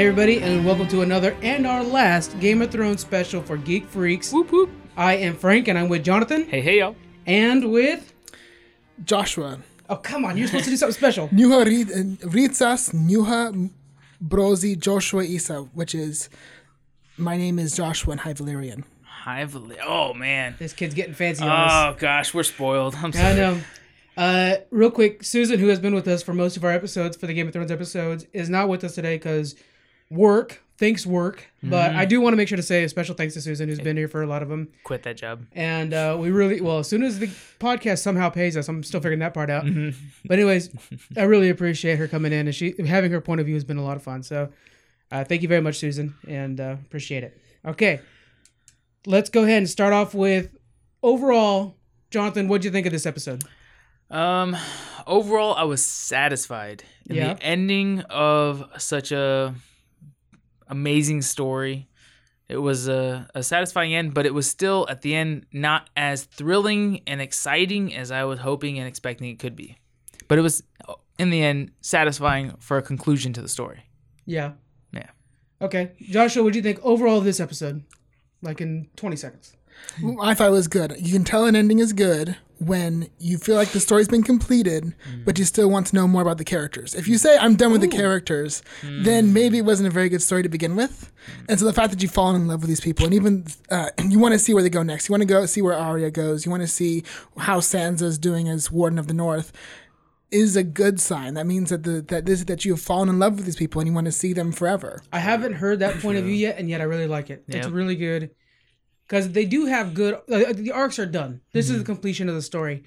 Hey, everybody, and welcome to another and our last Game of Thrones special for Geek Freaks. Whoop whoop. I am Frank, and I'm with Jonathan, Hey hey y'all. and with. Joshua. Oh, come on, you're supposed to do something special. Nuha Ri- Ritsas Nuha Brozi Joshua Isa, which is my name is Joshua and High Valyrian. Hi Val- Oh man. This kid's getting fancy on us. Oh gosh, we're spoiled. I'm sorry. I know. Uh, real quick, Susan, who has been with us for most of our episodes, for the Game of Thrones episodes, is not with us today because work, thanks work. But I do want to make sure to say a special thanks to Susan, who's been here for a lot of them. Quit that job. And uh, we really, well, as soon as the podcast somehow pays us, I'm still figuring that part out. But anyways, I really appreciate her coming in, and she having her point of view has been a lot of fun. So, uh, thank you very much, Susan, and uh, appreciate it. Okay, let's go ahead and start off with overall, Jonathan. What'd you think of this episode? Um, overall, I was satisfied. In Yeah. The ending of such a amazing story. It was a, a satisfying end, but it was still at the end not as thrilling and exciting as I was hoping and expecting it could be. But it was in the end satisfying for a conclusion to the story. Yeah. Yeah. Okay, Joshua, what'd you think overall of this episode? Like in 20 seconds. I thought it was good. You can tell an ending is good when you feel like the story's been completed, but you still want to know more about the characters. If you say I'm done with the characters, then maybe it wasn't a very good story to begin with. And so the fact that you've fallen in love with these people, and even uh, you want to see where they go next. You want to go see where Arya goes. You want to see how Sansa's doing as Warden of the North. Is a good sign. That means that the that this that you have fallen in love with these people and you want to see them forever. I haven't heard that point of view yet, and yet I really like it. It's really good because they do have good. Uh, the arcs are done. This Mm-hmm. is the completion of the story,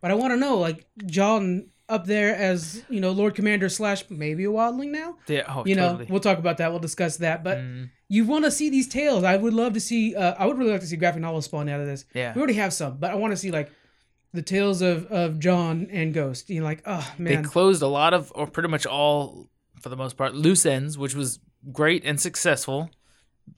but I want to know, like Jon up there as you know Lord Commander slash maybe a wildling now. Yeah, oh, You know, we'll talk about that. We'll discuss that. But Mm. you want to see these tales. I would love to see. Uh, I would really like to see graphic novels spawn out of this. Yeah. we already have some, but I want to see like the tales of of Jon and Ghost. You know, like oh man, they closed a lot of, or pretty much all, for the most part, loose ends, which was great and successful.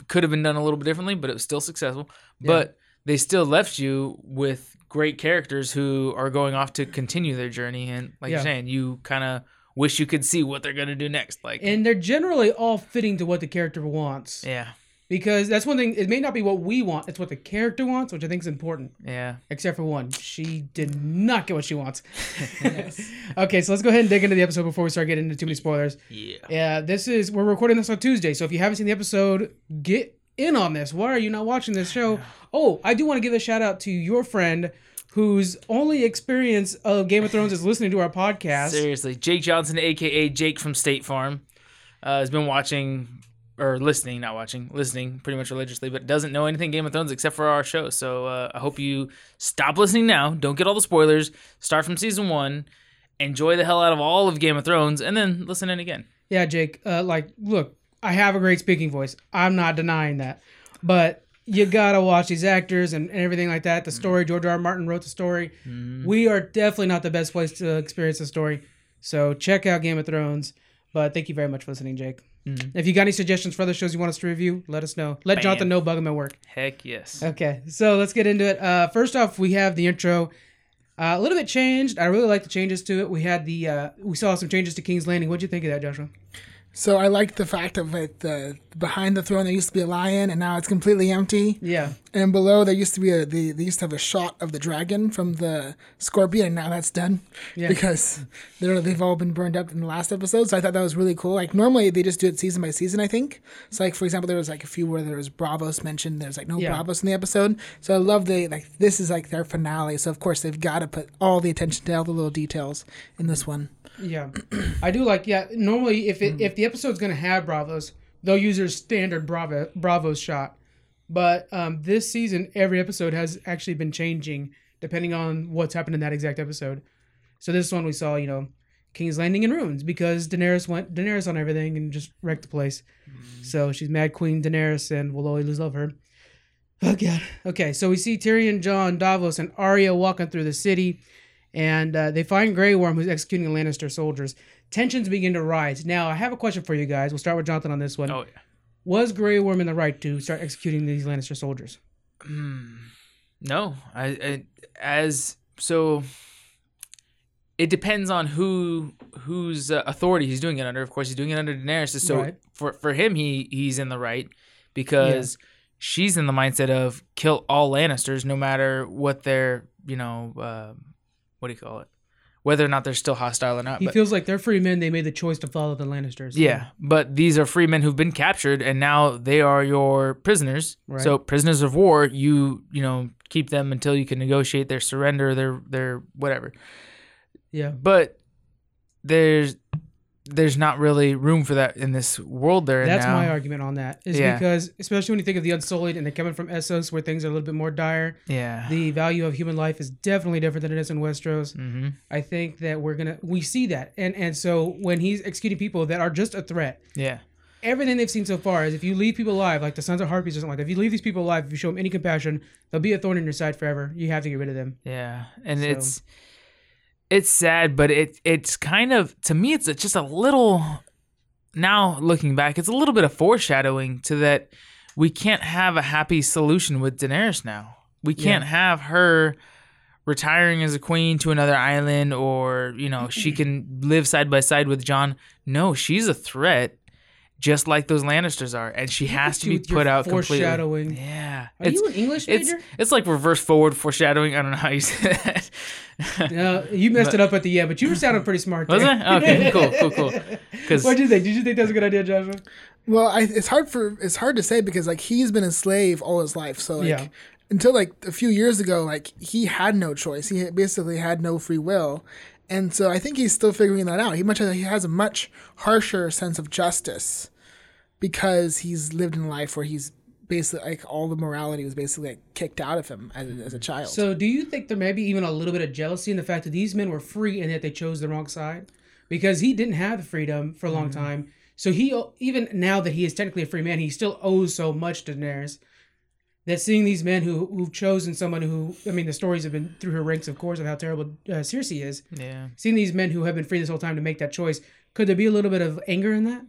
Could have been done a little bit differently, but it was still successful. But they still left you with great characters who are going off to continue their journey. And like Yeah. you're saying, you kind of wish you could see what they're going to do next. Like, and they're generally all fitting to what the character wants. yeah, because that's one thing. It may not be what we want; it's what the character wants, which I think is important. yeah. Except for one, she did not get what she wants. okay, so let's go ahead and dig into the episode before we start getting into too many spoilers. Yeah. Yeah, this is we're recording this on Tuesday, so if you haven't seen the episode, get in on this. Why are you not watching this show? Oh, I do want to give a shout out to your friend whose only experience of Game of Thrones is listening to our podcast. Seriously, Jake Johnson, aka Jake from State Farm, uh, has been watching or listening, not watching, listening pretty much religiously, but doesn't know anything Game of Thrones except for our show. So uh, I hope you stop listening now. Don't get all the spoilers. Start from season one. Enjoy the hell out of all of Game of Thrones, and then listen in again. Yeah, Jake. Uh, like, look, I have a great speaking voice. I'm not denying that, but you gotta watch these actors and, and everything like that. The story, George R. R. Martin wrote the story. We are definitely not the best place to experience the story. So check out Game of Thrones. But thank you very much for listening, Jake. If you got any suggestions for other shows you want us to review, let us know. Let Bam. Jonathan know Bug him at work. Heck yes. Okay, so let's get into it. Uh, first off, we have the intro. Uh, a little bit changed. I really like the changes to it. We had the uh, we saw some changes to King's Landing. What'd you think of that, Joshua? So I liked the fact of it. The behind the throne there used to be a lion, and now it's completely empty. Yeah, And below there used to be a they, they used to have a shot of the dragon from the scorpion, and now that's done Yeah. because they're they've all been burned up in the last episode. So I thought that was really cool. Like normally they just do it season by season, I think. So like for example, there was like a few where there was Braavos mentioned. There's like no Yeah. Braavos in the episode. So I love the like this is like their finale. So of course they've got to put all the attention to all the little details in this one. yeah. I do like. Yeah, normally if it, mm. if the episode's gonna have Braavos, they'll use their standard Bravo Braavos shot. But um, this season, every episode has actually been changing depending on what's happened in that exact episode. So this one we saw, you know, King's Landing in ruins because Daenerys went Daenerys on everything and just wrecked the place. So she's Mad Queen Daenerys, and we'll always love her. Oh god. Okay, so we see Tyrion, Jon, Davos, and Arya walking through the city, and uh, they find Grey Worm, who's executing Lannister soldiers. Tensions begin to rise. Now, I have a question for you guys. We'll start with Jonathan on this one. Oh yeah. Was Grey Worm in the right to start executing these Lannister soldiers? No, I, I as so it depends on who whose uh, authority he's doing it under. Of course, he's doing it under Daenerys. So Right. for for him, he he's in the right because she's in the mindset of kill all Lannisters, no matter what their you know um what do you call it, whether or not they're still hostile or not. He but- feels like they're free men. They made the choice to follow the Lannisters. yeah, but these are free men who've been captured, and now they are your prisoners. Right. So prisoners of war, you you know keep them until you can negotiate their surrender, their their whatever. Yeah. But there's there's not really room for that in this world they're That's now. my argument on that. Is Yeah. because especially when you think of the Unsullied and they're coming from Essos, where things are a little bit more dire. Yeah. The value of human life is definitely different than it is in Westeros. hmm I think that we're gonna we see that, and and so when he's executing people that are just a threat, Yeah. everything they've seen so far is if you leave people alive, like the Sons of Harpies or something like that, if you leave these people alive, if you show them any compassion, they'll be a thorn in your side forever. You have to get rid of them. Yeah. And So- it's it's sad, but it it's kind of to me it's just a little now looking back, it's a little bit of foreshadowing to that we can't have a happy solution with Daenerys now. We can't have her retiring as a queen to another island or, you know, she can live side by side with Jon. No, she's a threat just like those Lannisters are and she has to be with your put out completely. foreshadowing. Yeah. Are you an English it's, major? it's like reverse forward foreshadowing. I don't know how you say that. No, you messed it up at the end, but you were sounding pretty smart. Was there. it? Okay, cool, cool, cool. What did you think? Did you think that was a good idea, Joshua? Well, I, it's hard for it's hard to say because like he's been a slave all his life. So like Yeah. until like a few years ago, like he had no choice. He basically had no free will, and so I think he's still figuring that out. He much he has a much harsher sense of justice because he's lived in a life where he's basically like all the morality was basically like, kicked out of him as, as a child. So, do you think there may be even a little bit of jealousy in the fact that these men were free and that they chose the wrong side? Because he didn't have the freedom for a long Mm-hmm. time. So he even now that he is technically a free man, he still owes so much to Daenerys. That seeing these men who who've chosen someone who I mean the stories have been through her ranks, of course, of how terrible uh, Cersei is. yeah, Seeing these men who have been free this whole time to make that choice, could there be a little bit of anger in that?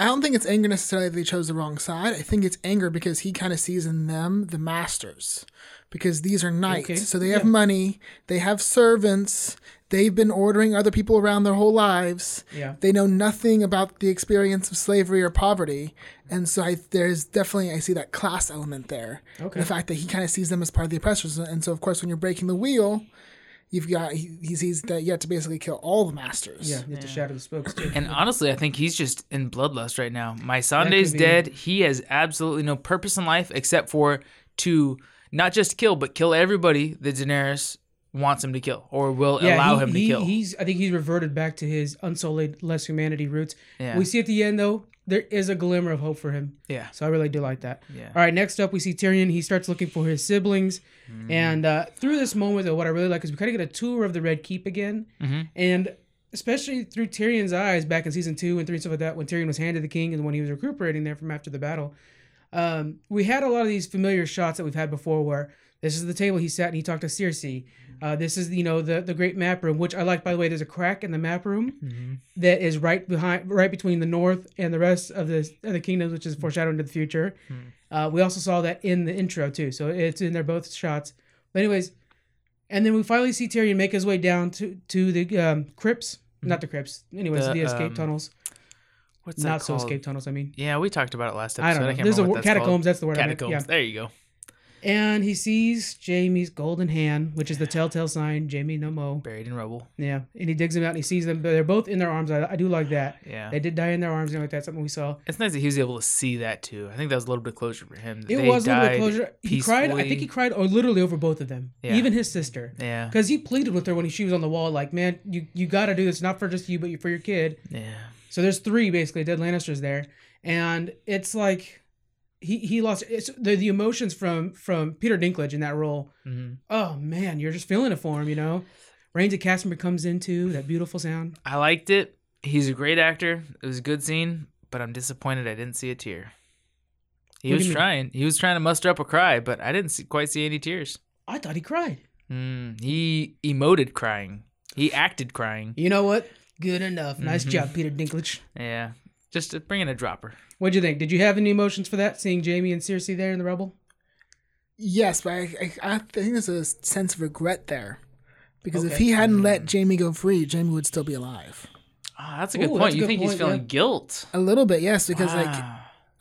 I don't think it's anger necessarily that they chose the wrong side. I think it's anger because he kind of sees in them the masters. Because these are knights. Okay, So they have money, they have servants, they've been ordering other people around their whole lives. Yeah. They know nothing about the experience of slavery or poverty. And so I, there's definitely, I see that class element there. Okay. The fact that he kind of sees them as part of the oppressors. And so, of course, when you're breaking the wheel, you've got, he, he sees that you have to basically kill all the masters. Yeah, you have to shadow the spokes too. and honestly, I think he's just in bloodlust right now. My could Sunday's be. dead. He has absolutely no purpose in life except for to not just kill, but kill everybody that Daenerys wants him to kill or will allow he- him to he- kill. He's I think he's reverted back to his unsullied less humanity roots. Yeah. We see at the end though, there is a glimmer of hope for him. yeah, So I really do like that. Yeah. All right, next up we see Tyrion. He starts looking for his siblings, Mm-hmm. and uh, through this moment though, what I really like is we kind of get a tour of the Red Keep again, Mm-hmm. and especially through Tyrion's eyes back in season two and three and stuff like that, when Tyrion was handed the king and when he was recuperating there from after the battle. Um, we had a lot of these familiar shots that we've had before where this is the table he sat and he talked to Cersei. Uh, this is you know the the great map room, which I like by the way. There's a crack in the map room that is right behind, right between the north and the rest of the of the kingdoms, which is foreshadowing to the future. Uh, we also saw that in the intro too, so it's in there both shots. But anyways, and then we finally see Tyrion make his way down to to the um, crypts, not the crypts. Anyways, the, The, escape um, tunnels, what's that not so called? escape tunnels. I mean, Yeah, we talked about it last episode. I don't know. can't There's a that's catacombs. called. That's the word. I meant. Catacombs. Yeah. There you go. And he sees Jaime's golden hand, which is the telltale sign, Jaime no mo. Buried in rubble. Yeah, and he digs them out and he sees them, but they're both in their arms. I, I do like that. Yeah. They did die in their arms, you know, like that's something we saw. It's nice that he was able to see that too. I think that was a little bit of closure for him. It they was a little bit died closure. He cried. I think he cried, or literally over both of them, Yeah. even his sister, Yeah. because he pleaded with her when she was on the wall, like, "Man, you you got to do this, not for just you, but for your kid." Yeah. So there's three basically dead Lannisters there, and it's like he he lost. It's the the emotions from from Peter Dinklage in that role. hmm Oh man, you're just feeling it for him, you know. Rains of Castamere comes into that beautiful sound. I liked it. He's a great actor. It was a good scene, but I'm disappointed I didn't see a tear. He What was trying. He was trying to muster up a cry, but I didn't see, quite see any tears. I thought he cried. Mm, he emoted crying. He acted crying. You know what? Good enough. Nice Mhm. job, Peter Dinklage. Yeah, just to bring in a dropper. What'd you think? Did you have any emotions for that? Seeing Jaime and Cersei there in the rubble? Yes, but I, I, I think there's a sense of regret there Because if he hadn't let Jaime go free, Jaime would still be alive. Ah, that's a good Ooh, point. that's a You good think he's feeling yeah. guilt? A little bit, yes, because like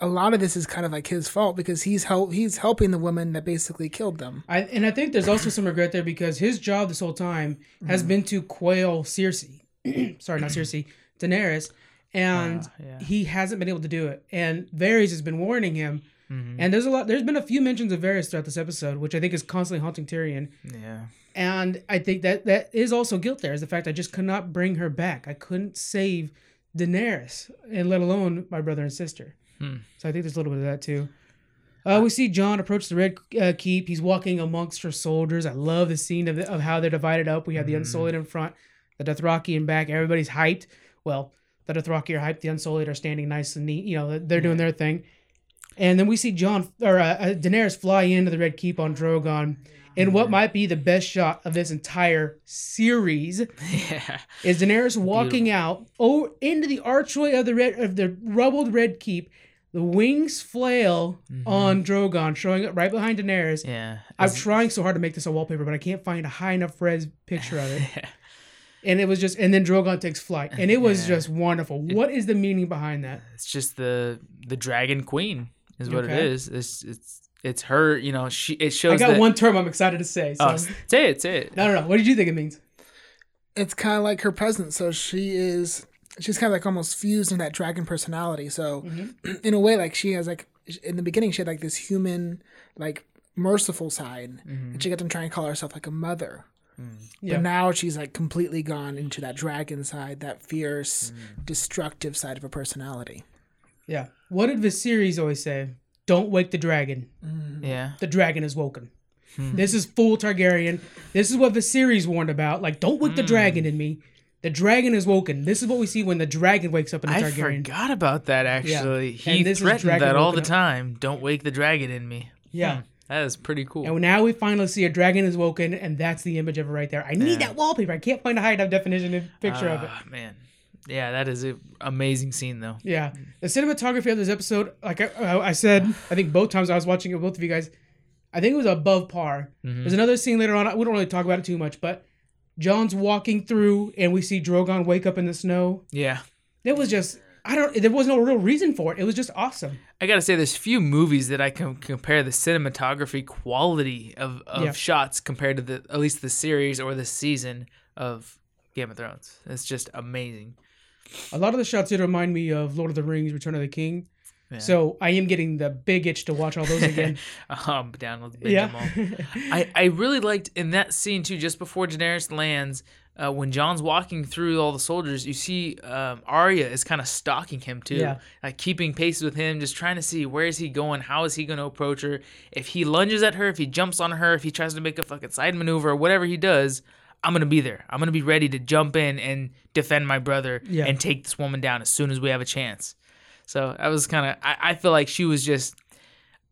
a lot of this is kind of like his fault because he's help he's helping the woman that basically killed them. I, and I think there's also some regret there because his job this whole time has been to quail Cersei. Sorry, not Cersei, Daenerys, and Ah, yeah. he hasn't been able to do it. And Varys has been warning him. Mhm. And there's a lot. There's been a few mentions of Varys throughout this episode, which I think is constantly haunting Tyrion. Yeah. And I think that that is also guilt. There is the fact I just could not bring her back. I couldn't save Daenerys, and let alone my brother and sister. Hmm. So I think there's a little bit of that too. Uh, we see Jon approach the Red uh, Keep. He's walking amongst her soldiers. I love the scene of, of how they're divided up. We have the Unsullied in front, the Dothraki in back. Everybody's hyped. Well, the Dothraki are hyped. The Unsullied are standing nice and neat. You know, they're doing their thing. And then we see Jon or uh, uh, Daenerys fly into the Red Keep on Drogon. And what might be the best shot of this entire series Yeah. is Daenerys walking out oh into the archway of the red of the rubbled Red Keep. The wings flail on Drogon, showing up right behind Daenerys. Yeah. I'm trying so hard to make this a wallpaper, but I can't find a high enough res picture of it. And it was just, and then Drogon takes flight, and it was Yeah. just wonderful. What is the meaning behind that? it's just the the dragon queen is what it Okay. is. It's it's it's her. You know, she it shows. I got that, one term I'm excited to say. So. Oh, say it. Say it. no, no, no. What did you think it means? It's kind of like her presence. So she is she's kind of like almost fused in that dragon personality. So mm-hmm. in a way, like she has like in the beginning, she had like this human, like merciful side, mm-hmm. and she got to try and call herself like a mother. Mm. Yeah. But now she's like completely gone into that dragon side, that fierce, mm. destructive side of her personality. Yeah. What did Viserys always say? Don't wake the dragon. Mm. Yeah. The dragon is woken. Hmm. This is full Targaryen. This is what Viserys warned about. Like, don't wake the hmm. dragon in me. The dragon is woken. This is what we see when the dragon wakes up in a I Targaryen. I forgot about that. Actually, he And this threatened dragon that all the woken up. time. Don't wake the dragon in me. Yeah. Hmm. That is pretty cool. And now we finally see a dragon is woken, and that's the image of it right there. I need that wallpaper. I can't find a high enough definition picture of it. Ah, Man, yeah, that is an amazing scene though. Yeah, the cinematography of this episode, like I, I I said, I think both times I was watching it, both of you guys, I think it was above par. Mm-hmm. There's another scene later on. We don't really talk about it too much, but Jon's walking through, and we see Drogon wake up in the snow. Yeah. It was just, I don't. There was no real reason for it. It was just awesome. I gotta say, there's few movies that I can compare the cinematography quality of, of Yeah. shots compared to the at least the series or the season of Game of Thrones. It's just amazing. A lot of the shots did remind me of Lord of the Rings: Return of the King. Yeah. So I am getting the big itch to watch all those again. um, down with binge yeah. them all. I, I really liked in that scene too, just before Daenerys lands, uh, when Jon's walking through all the soldiers, you see um, Arya is kind of stalking him too, Yeah. like keeping pace with him, just trying to see where is he going, how is he going to approach her. If he lunges at her, if he jumps on her, if he tries to make a fucking side maneuver, or whatever he does, I'm gonna be there. I'm gonna be ready to jump in and defend my brother Yeah. and take this woman down as soon as we have a chance. So I was kind of I, I feel like she was just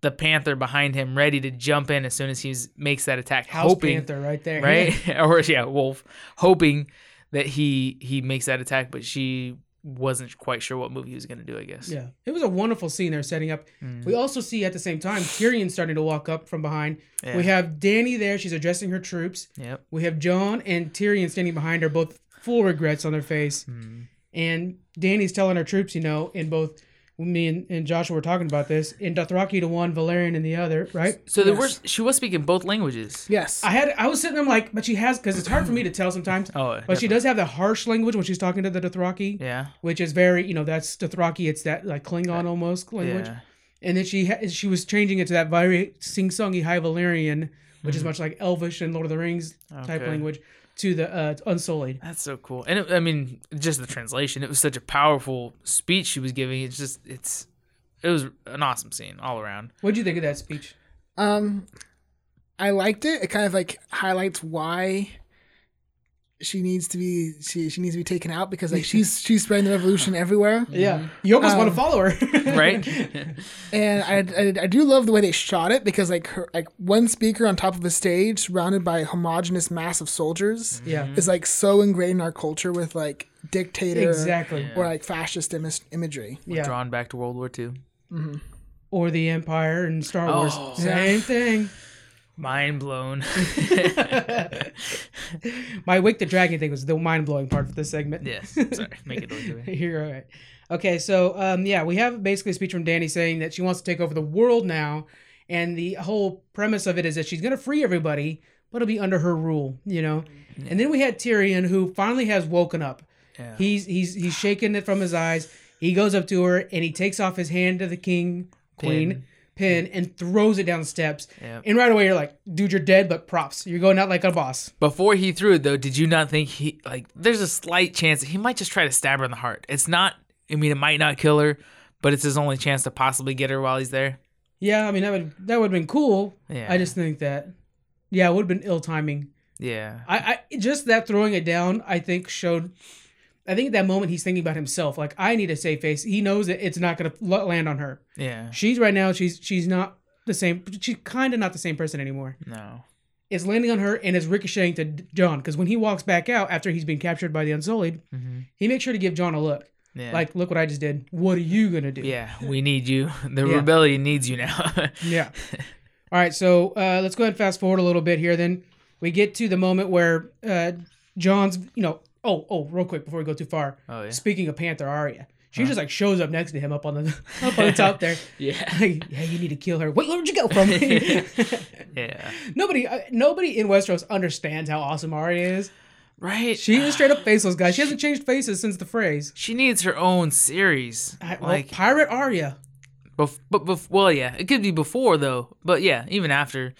the panther behind him, ready to jump in as soon as he makes that attack, House hoping Panther right there. right or yeah, wolf, hoping that he he makes that attack, but she wasn't quite sure what move he was gonna do. I guess. Yeah, it was a wonderful scene they're setting up. Mm. We also see at the same time Tyrion starting to walk up from behind. Yeah. We have Danny there; she's addressing her troops. Yep. We have Jon and Tyrion standing behind her, both full regrets on their face. Mm. And Danny's telling her troops, you know, in both me and, and Joshua were talking about this in Dothraki to one, Valyrian in the other, right? So there Yes. were she was speaking both languages. Yes. I had I was sitting there like, but she has because it's hard for me to tell sometimes. Oh, But she does have the harsh language when she's talking to the Dothraki, Yeah. which is very, you know, that's Dothraki. It's that like Klingon uh, almost language. Yeah. and then she ha- she was changing it to that very sing-songy High Valyrian, which is mm-hmm. much like Elvish and Lord of the Rings type. Okay. language, to the uh, Unsullied. That's so cool. And it, I mean, just the translation. It was such a powerful speech she was giving. It's just it's it was an awesome scene all around. What would you think of that speech? Um, I liked it. It kind of like highlights why she needs to be she, she needs to be taken out because like she's she's spreading the revolution everywhere. Yeah, you almost want to Um, follow her, Right? And I, I I do love the way they shot it because like her like one speaker on top of a stage surrounded by a homogenous mass of soldiers yeah, is like so ingrained in our culture with like dictator exactly. or like fascist Im- imagery. Yeah, Drawn back to World War II. or the Empire and Star Wars, Oh. same thing. Mind blown. My Wake the Dragon thing was the mind blowing part of this segment. Yes. Sorry. Make it look good. You're all right. Okay, so um, yeah, we have basically a speech from Danny saying that she wants to take over the world now, and the whole premise of it is that she's gonna free everybody, but it'll be under her rule, you know. And then we had Tyrion, who finally has woken up. Yeah. He's he's he's shaking it from his eyes. He goes up to her and he takes off his hand to the king, queen, Pin. Pin, and throws it down the steps. Yep. And right away you're like, dude, you're dead, but props. You're going out like a boss. Before he threw it though, did you not think he like there's a slight chance that he might just try to stab her in the heart. It's not I mean it might not kill her, but it's his only chance to possibly get her while he's there. Yeah, I mean that would that would have been cool. Yeah. I just think that, yeah, it would have been ill timing. Yeah. I, I just that throwing it down, I think showed. I think at that moment he's thinking about himself. Like I need a safe face. He knows that it's not gonna land on her. Yeah. She's right now. She's she's not the same. She's kind of not the same person anymore. No. It's landing on her and it's ricocheting to Jon because when he walks back out after he's been captured by the Unsullied, Mhm. he makes sure to give Jon a look. Yeah. Like, look what I just did. What are you gonna do? yeah, we need you. The Yeah. rebellion needs you now. Yeah. All right, so uh, let's go ahead and fast forward a little bit here. Then we get to the moment where uh, Jon's, you know, oh, oh, real quick before we go too far. Oh, yeah. Speaking of Panther Arya, she just like shows up next to him up on the up on the top there. yeah. Like, yeah, you need to kill her. Wait, where'd you go from? Yeah. nobody, uh, nobody in Westeros understands how awesome Arya is. Right. She is straight up faceless, guys. She hasn't changed faces since the Freys. She needs her own series. I- well, Like, Pirate Arya. bef- but bef- well, yeah, it could be before though. But yeah, even after,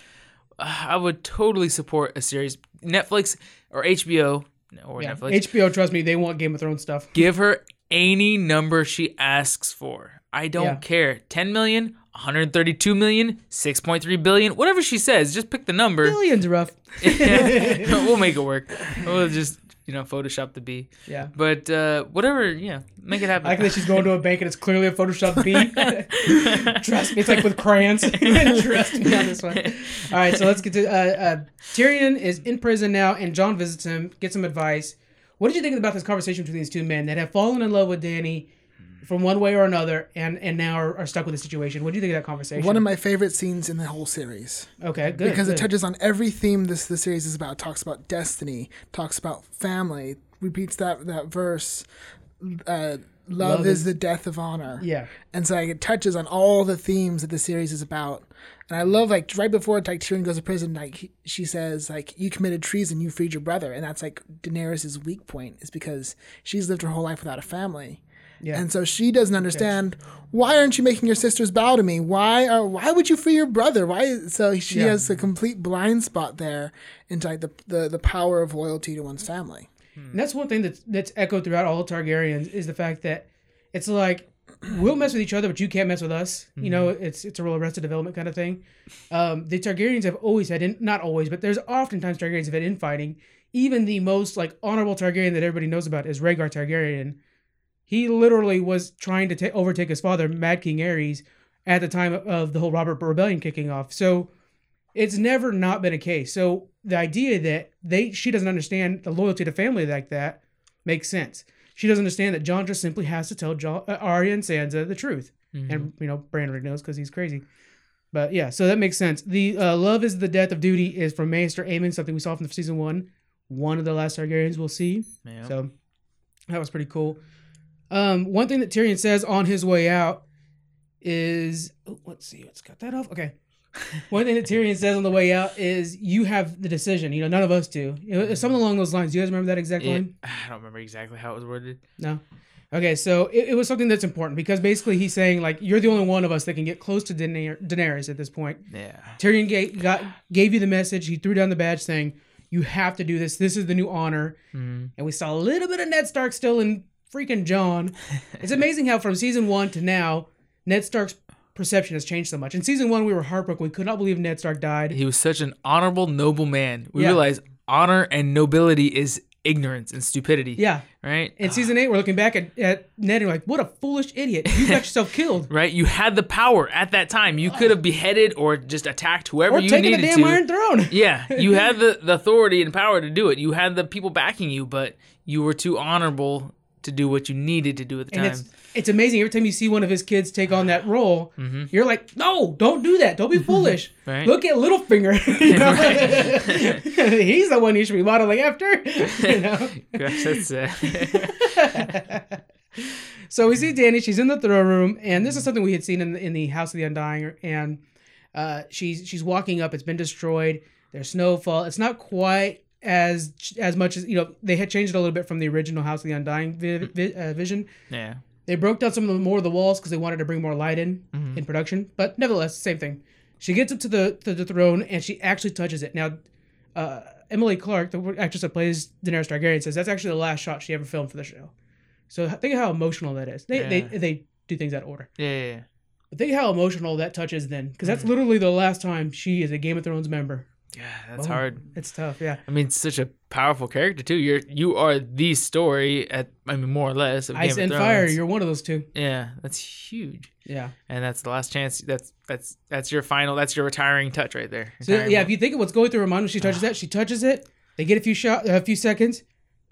uh, I would totally support a series. Netflix or HBO or Yeah. Netflix. HBO, trust me, they want Game of Thrones stuff. give her any number she asks for. I don't Yeah. care. 10 million, 132 million, 6.3 billion, whatever she says, just pick the number. Billions rough. we'll make it work. We'll just, you know, Photoshop the B. Yeah. But uh, whatever, yeah, make it happen. I like that she's going to a bank and it's clearly a Photoshop B. Trust me, it's like with crayons. Trust me on this one. All right, so let's get to uh, uh, Tyrion is in prison now, and Jon visits him, gets some advice. What did you think about this conversation between these two men that have fallen in love with Danny from one way or another, and and now are, are stuck with the situation? What do you think of that conversation? One of my favorite scenes in the whole series okay, good. because it touches on every theme this the series is about. It talks about destiny, talks about family, repeats that that verse. Uh, love, Love is is- the death of honor. Yeah. and so like, it touches on all the themes that the series is about. And I love like right before like Tyrion goes to prison, like he- she says like you committed treason, you freed your brother, and that's like Daenerys' weak point is because she's lived her whole life without a family. Yeah. And so she doesn't understand why aren't you making your sisters bow to me? Why are why would you free your brother? Why so she Yeah. has a complete blind spot there into like the, the the power of loyalty to one's family. And that's one thing that's that's echoed throughout all Targaryens is the fact that it's like we'll mess with each other, but you can't mess with us. You know, it's it's a real Arrested Development kind of thing. Um, the Targaryens have always had, in, not always, but there's oftentimes Targaryens have had infighting. Even the most like honorable Targaryen that everybody knows about is Rhaegar Targaryen. He literally was trying to ta- overtake his father, Mad King Aerys, at the time of the whole Robert Rebellion kicking off. So it's never not been a case. So the idea that they she doesn't understand the loyalty to family like that makes sense. She doesn't understand that Jon just simply has to tell Jon, uh, Arya and Sansa the truth, and you know Brandon knows because he's crazy. But yeah, so that makes sense. The uh, love is the death of duty is from Maester Aemon, something we saw from the season one. One of the last Targaryens we'll see. Yeah. So that was pretty cool. Um, one thing that Tyrion says on his way out is, oh, let's see, let's cut that off. Okay. One thing that Tyrion says on the way out is, "You have the decision. You know, none of us do." It was something along those lines. Do you guys remember that exact Yeah, line? I don't remember exactly how it was worded. No. Okay, so it, it was something that's important because basically he's saying like you're the only one of us that can get close to Daener- Daenerys at this point. Yeah. Tyrion gave, got gave you the message. He threw down the badge saying you have to do this. This is the new honor. Mhm. And we saw a little bit of Ned Stark still in freaking Jon. it's amazing how from season one to now, Ned Stark's perception has changed so much. In season one, we were heartbroken. We could not believe Ned Stark died. He was such an honorable, noble man. We Yeah. realize honor and nobility is ignorance and stupidity. Yeah. Right? In season eight, we're looking back at, at Ned and we're like, what a foolish idiot. You got yourself killed. right? You had the power at that time. You could have beheaded or just attacked whoever Or you taking the damn to. Iron Throne. yeah, you had the, the authority and power to do it. You had the people backing you, but you were too honorable to do what you needed to do at the And time. it's it's amazing every time you see one of his kids take on that role. Mm-hmm. You're like, no, don't do that. Don't be foolish. Right. Look at Littlefinger. You know? He's the one you should be modeling after. You know? Gosh, that's So we see Danny. She's in the throne room, and this is something we had seen in the, in the House of the Undying. And uh, she's she's walking up. It's been destroyed. There's snowfall. It's not quite as as much as you know. They had changed it a little bit from the original House of the Undying vi- vi- uh, vision. yeah. They broke down some of the more of the walls because they wanted to bring more light in Mm-hmm. in production. But nevertheless, same thing. She gets up to the to the throne and she actually touches it. Now, uh, Emily Clarke, the actress that plays Daenerys Targaryen, says that's actually the last shot she ever filmed for the show. So think of how emotional that is. They Yeah. they they do things out of order. Yeah, yeah, yeah. But think how emotional that touches then, because that's literally the last time she is a Game of Thrones member. Yeah, that's hard. It's tough, yeah. I mean, such a powerful character too. You're you are the story at I mean more or less of Ice Game and of Fire, you're one of those two. Yeah, that's huge. Yeah. And that's the last chance. That's that's that's your final. That's your retiring touch right there. So yeah, moment. if you think of what's going through her mind when she touches that, she touches it. They get a few shot, a few seconds.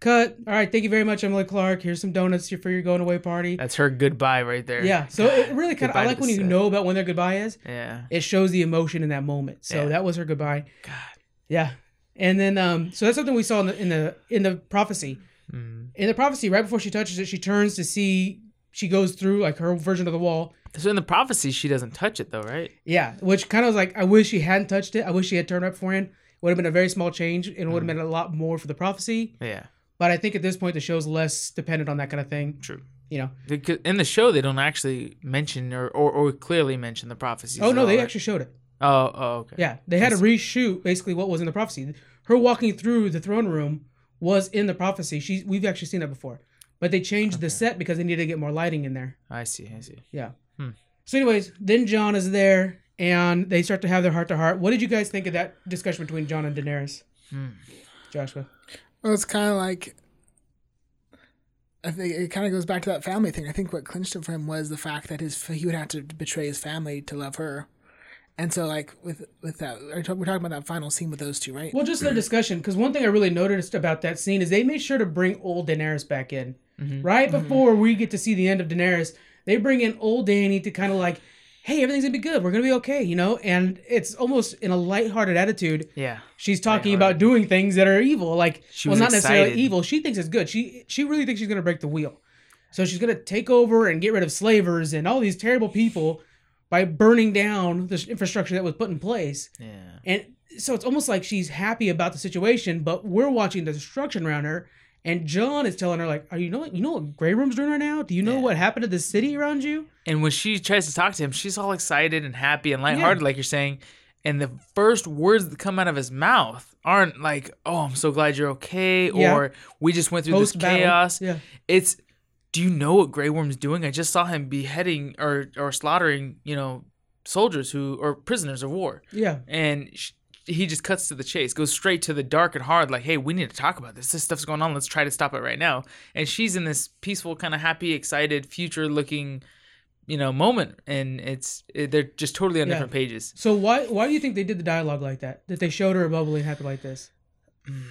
Cut. All right, thank you very much, Emily Clarke. Here's some donuts for your going away party. that's her goodbye right there. Yeah. So it really kind of I like when you set. know about when their goodbye is. Yeah. It shows the emotion in that moment. So Yeah. that was her goodbye. God. Yeah. And then um so that's something we saw in the in the in the prophecy. Mm. In the prophecy, right before she touches it, she turns to see she goes through like her version of the wall. So in the prophecy, she doesn't touch it though, right? Yeah, which kind of was like I wish she hadn't touched it. I wish she had turned up for It would have been a very small change and Mm. would have been a lot more for the prophecy. Yeah. But I think at this point the show's less dependent on that kind of thing. True. You know. Because in the show, they don't actually mention or, or, or clearly mention the prophecy. Oh no, they right? actually showed it. Oh, oh, okay. Yeah, they had to reshoot basically what was in the prophecy. Her walking through the throne room was in the prophecy. She we've actually seen that before, but they changed the set because they needed to get more lighting in there. I see. I see. Yeah. Hmm. So, anyways, then Jon is there, and they start to have their heart to heart. What did you guys think of that discussion between Jon and Daenerys? Hmm. Joshua. Well, it's kind of like. I think it kind of goes back to that family thing. I think what clinched it for him was the fact that his he would have to betray his family to love her, and so like with with that, we're talking about that final scene with those two, right? Well, just their discussion, because one thing I really noticed about that scene is they made sure to bring old Daenerys back in. Mm-hmm. Right mm-hmm. before we get to see the end of Daenerys, they bring in old Danny to kind of like, hey, everything's gonna be good. We're gonna be okay, you know? And it's almost in a lighthearted attitude. Yeah. She's talking about doing things that are evil. Like, She well, was not necessarily excited. evil. She thinks it's good. She she really thinks she's gonna break the wheel. So she's gonna take over and get rid of slavers and all these terrible people by burning down the infrastructure that was put in place. Yeah. And so it's almost like she's happy about the situation, but we're watching the destruction around her. And Jon is telling her, like, "Are you know what you know what Grey Worm's doing right now? Do you know Yeah. what happened to the city around you?" And when she tries to talk to him, she's all excited and happy and lighthearted, like you're saying. And the first words that come out of his mouth aren't like, "Oh, I'm so glad you're okay," Yeah. or "We just went through this Post-battle. chaos." Yeah. It's, "Do you know what Grey Worm's doing? I just saw him beheading or or slaughtering, you know, soldiers who or prisoners of war." Yeah. and sh- he just cuts to the chase, goes straight to the dark and hard, like, hey, we need to talk about this. This stuff's going on. Let's try to stop it right now. And she's in this peaceful, kind of happy, excited, future looking, you know, moment. And it's, it, they're just totally on Yeah. different pages. So why why do you think they did the dialogue like that? That they showed her bubbly and happy like this? Mm,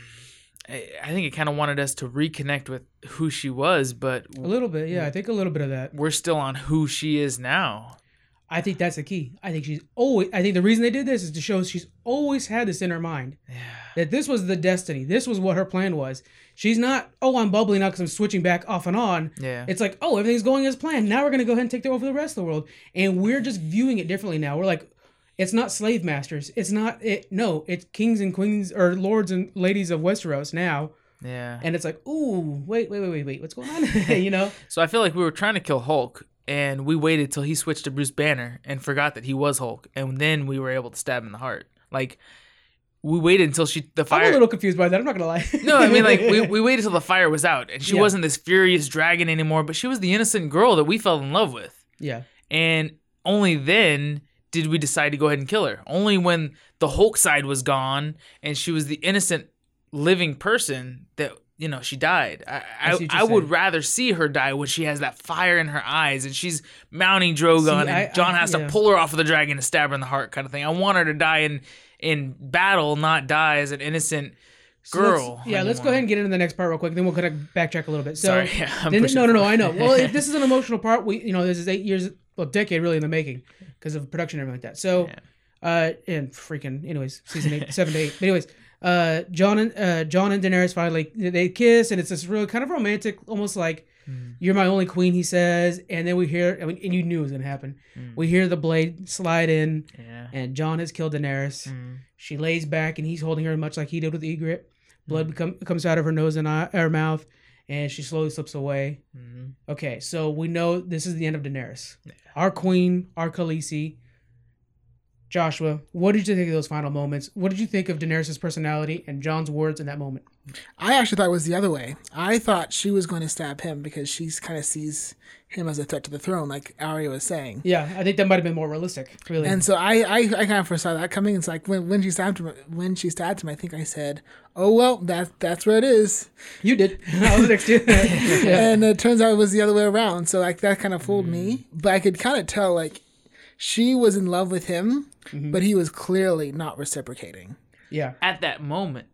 I, I think it kind of wanted us to reconnect with who she was, but A little bit, yeah. I think a little bit of that. we're still on who she is now. I think that's the key. I think she's always. I think the reason they did this is to show she's always had this in her mind Yeah. that this was the destiny. This was what her plan was. She's not. Oh, I'm bubbling now because I'm switching back off and on. Yeah. It's like, oh, everything's going as planned. Now we're gonna go ahead and take over the rest of the world, and we're just viewing it differently now. We're like, it's not slave masters. It's not it. No, it's kings and queens or lords and ladies of Westeros now. yeah. And it's like, ooh, wait, wait, wait, wait, wait, what's going on? you know? So I feel like we were trying to kill Hulk, and we waited till he switched to Bruce Banner and forgot that he was Hulk, and then we were able to stab him in the heart. Like we waited until she the fire. I'm a little confused by that. I'm not gonna lie. no, I mean like we, we waited till the fire was out, and she Yeah. wasn't this furious dragon anymore, but she was the innocent girl that we fell in love with, yeah. and only then did we decide to go ahead and kill her. Only when the Hulk side was gone and she was the innocent living person that you know she died. I I I, I, would rather see her die when she has that fire in her eyes and she's mounting Drogon See, and I- Jon has yeah. to pull her off of the dragon and stab her in the heart kind of thing. I want her to die in in battle, not die as an innocent So let's- girl. yeah, let's go ahead and get into the next part real quick. Then we'll kind of backtrack a little bit. So, Sorry, yeah, then, no, no, no. I know. Well, if this is an emotional part. We, you know, this is eight years, well, decade really in the making because of production and everything like that. So, uh, and freaking, anyways, season eight, seven to eight. But anyways, uh, Jon and uh, Jon and Daenerys finally they kiss, and it's this real kind of romantic, almost like "You're my only queen," he says, and then we hear, I mean, and you knew it was gonna happen. We hear the blade slide in, Yeah. and Jon has killed Daenerys. Mm. She lays back, and he's holding her much like he did with Ygritte. Blood become, comes out of her nose and eye, her mouth, and she slowly slips away. Mhm. Okay, so we know this is the end of Daenerys, our queen, our Khaleesi. Joshua, what did you think of those final moments? What did you think of Daenerys' personality and Jon's words in that moment? I actually thought it was the other way. I thought she was going to stab him because she kind of sees him as a threat to the throne, like Arya was saying. Yeah, I think that might have been more realistic. Really, And so I, I, I kind of foresaw that coming. It's like when, when she stabbed him, when she stabbed him, I think I said, "Oh well, that that's where it is." you did. I was next to you. yeah. And it turns out it was the other way around. So like that kind of fooled me. Mm. But I could kind of tell like she was in love with him, but he was clearly not reciprocating. yeah, At that moment.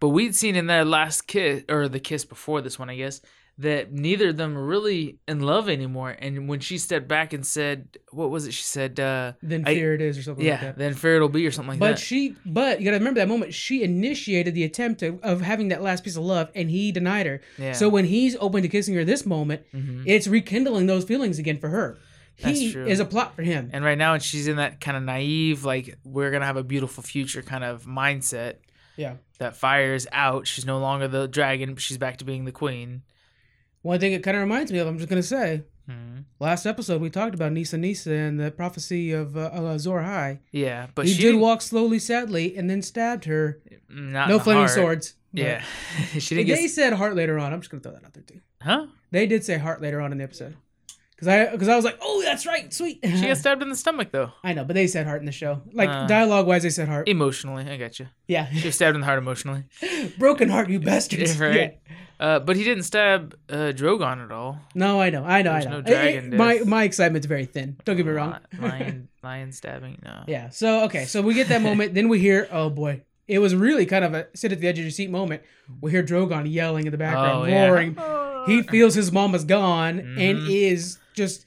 But we'd seen in that last kiss, or the kiss before this one, I guess, that neither of them were really in love anymore. And when she stepped back and said, what was it? She said, uh, then I- fear it is or something like yeah, that. then fear it'll be or something like But that. But she, but you gotta remember that moment. She initiated the attempt of, of having that last piece of love, and he denied her. Yeah. So when he's open to kissing her this moment, Mhm. it's rekindling those feelings again for her. That's he true. is a plot for him. And right now, she's in that kind of naive, like, we're going to have a beautiful future kind of mindset. Yeah. That fire is out. She's no longer the dragon, but she's back to being the queen. One thing it kind of reminds me of, I'm just gonna say, Mhm. last episode we talked about Nissa Nissa and the prophecy of uh, uh, High. Yeah, but he she did walk slowly, sadly, and then stabbed her. not no flaming heart. swords. Yeah. she They, didn't get. said heart later on. I'm just gonna throw that out there too. Huh? They did say heart later on in the episode. Cause I, cause I was like, oh, that's right, sweet. She got stabbed in the stomach, though. I know, but they said heart in the show. Like Uh. dialogue wise, they said heart. Emotionally, I got you. Yeah, She was stabbed in the heart emotionally. broken heart, you bastards. right. Yeah. Uh, but he didn't stab uh, Drogon at all. No, I know, I know, There's I know. no It- dragon it- my death. my excitement's very thin. Don't get me wrong. Li- Lion, lion stabbing. No. Yeah. So okay, so we get that moment. then we hear, oh boy, it was really kind of a sit at the edge of your seat moment. We hear Drogon yelling in the background, Oh, yeah. roaring. He feels his mama's gone and Mhm. is just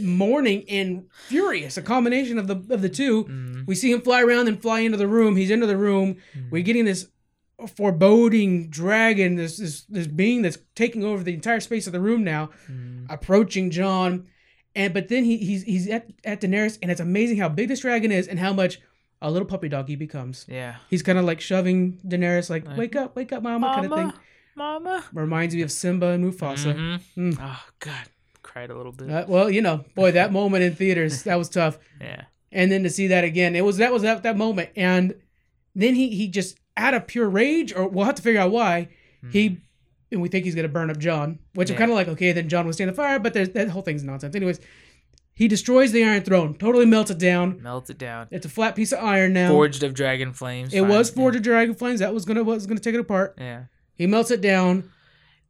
mourning and furious. A combination of the of the two. Mm. We see him fly around and fly into the room. He's into the room. Mm. We're getting this foreboding dragon, this this this being that's taking over the entire space of the room now, Mm. approaching Jon. And but then he he's he's at, at Daenerys, and it's amazing how big this dragon is and how much a little puppy dog he becomes. Yeah. He's kind of like shoving Daenerys, like, Like, "Wake up, wake up, mama," kind of thing. Mama. Reminds me of Simba and Mufasa. Mhm. Mm. Oh God, cried a little bit. Uh, well, you know, boy, that moment in theaters that was tough. yeah. And then to see that again, it was that was that that moment. And then he he just out of pure rage, or we'll have to figure out why he. And we think he's gonna burn up Jon, which I'm kind of like, okay, then Jon will stand the fire, but there's that whole thing's nonsense. Anyways, he destroys the Iron Throne, totally melts it down. Melts it down. It's a flat piece of iron now. Forged of dragon flames. it was fine. forged of dragon flames. That was gonna was gonna take it apart. Yeah. He melts it down.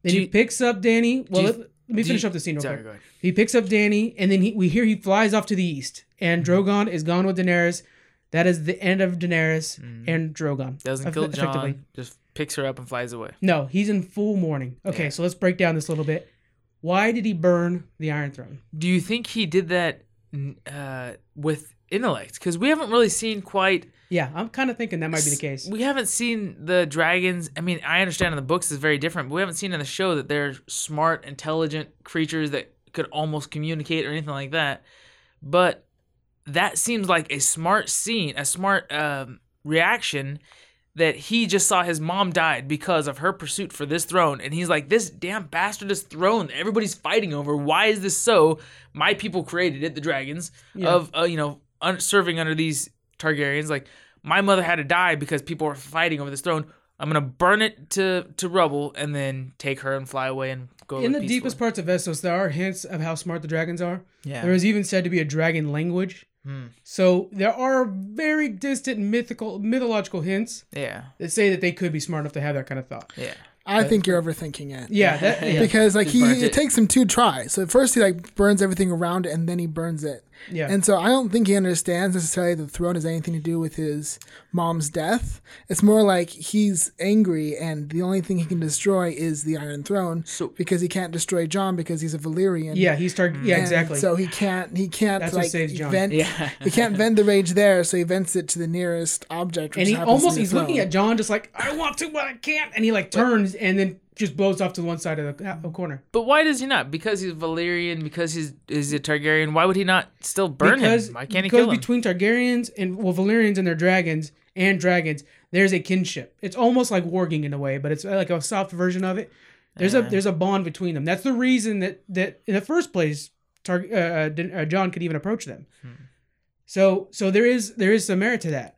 Then Do he you- picks up Danny. Well, you- let me do finish you- up the scene real Sorry, quick. He picks up Danny, and then he, we hear he flies off to the east, and Mm-hmm. Drogon is gone with Daenerys. That is the end of Daenerys and Drogon. Doesn't kill. Jon. Just picks her up and flies away. No, he's in full mourning. Okay, Yeah. so let's break down this a little bit. Why did he burn the Iron Throne? Do you think he did that uh, with intellect? Because we haven't really seen quite. Yeah, I'm kind of thinking that might be the case. We haven't seen the dragons. I mean, I understand in the books is very different, but we haven't seen in the show that they're smart, intelligent creatures that could almost communicate or anything like that. But that seems like a smart scene, a smart um, reaction that he just saw his mom died because of her pursuit for this throne. And he's like, this damn bastardous throne that everybody's fighting over. Why is this so? My people created it, the dragons, Yeah. of, uh, you know, un- serving under these Targaryens. Like, my mother had to die because people were fighting over this throne. I'm gonna burn it to to rubble and then take her and fly away and go. In the peacefully. deepest parts of Essos, there are hints of how smart the dragons are. yeah, There is even said to be a dragon language. Hmm. So there are very distant mythical mythological hints yeah, that say that they could be smart enough to have that kind of thought. yeah. I think you're overthinking it. Yeah, that, yeah. Because like Just he it it. takes him two tries. So at first he like burns everything around it and then he burns it. Yeah. And so I don't think he understands necessarily that the throne has anything to do with his mom's death. It's more like he's angry and the only thing he can destroy is the Iron Throne So- because he can't destroy Jon because he's a Valyrian. yeah, he's tar- yeah, And exactly. So he can't he can't That's what like vent Yeah. he can't vent the rage there, so he vents it to the nearest object. Which and he almost he's the looking at Jon just like I want to, but I can't, and he like turns and then just blows off to one side of the uh, corner. But why does he not? Because he's Valyrian. Because he's is a Targaryen. Why would he not still burn because him? Why can't he because kill him? between Targaryens and well Valyrians and their dragons and dragons, there's a kinship. It's almost like warging in a way, but it's like a soft version of it. There's a there's a bond between them. That's the reason that that in the first place, Tar- uh, uh, uh, Jon could even approach them. Hmm. So so there is there is some merit to that.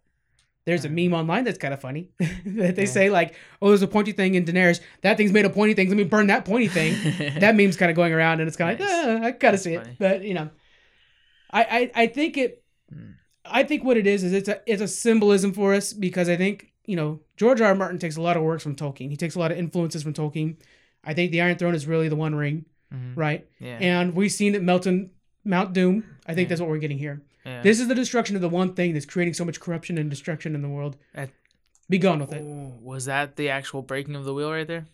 There's a meme online that's kind of funny that they Yeah. say like, "Oh, there's a pointy thing in Daenerys. That thing's made of pointy things. Let me burn that pointy thing." that meme's kind of going around, and it's kind of Nice. like, ah, I kind of see it, but you know, I, I I think it. Hmm. I think what it is is it's a it's a symbolism for us because I think you know George R. R. Martin takes a lot of works from Tolkien. He takes a lot of influences from Tolkien. I think the Iron Throne is really the One Ring, Mhm. right? Yeah. And we've seen it melt in Mount Doom. I think Yeah. that's what we're getting here. Yeah. This is the destruction of the one thing that's creating so much corruption and destruction in the world. At- Be gone with it. Oh, was that the actual breaking of the wheel right there?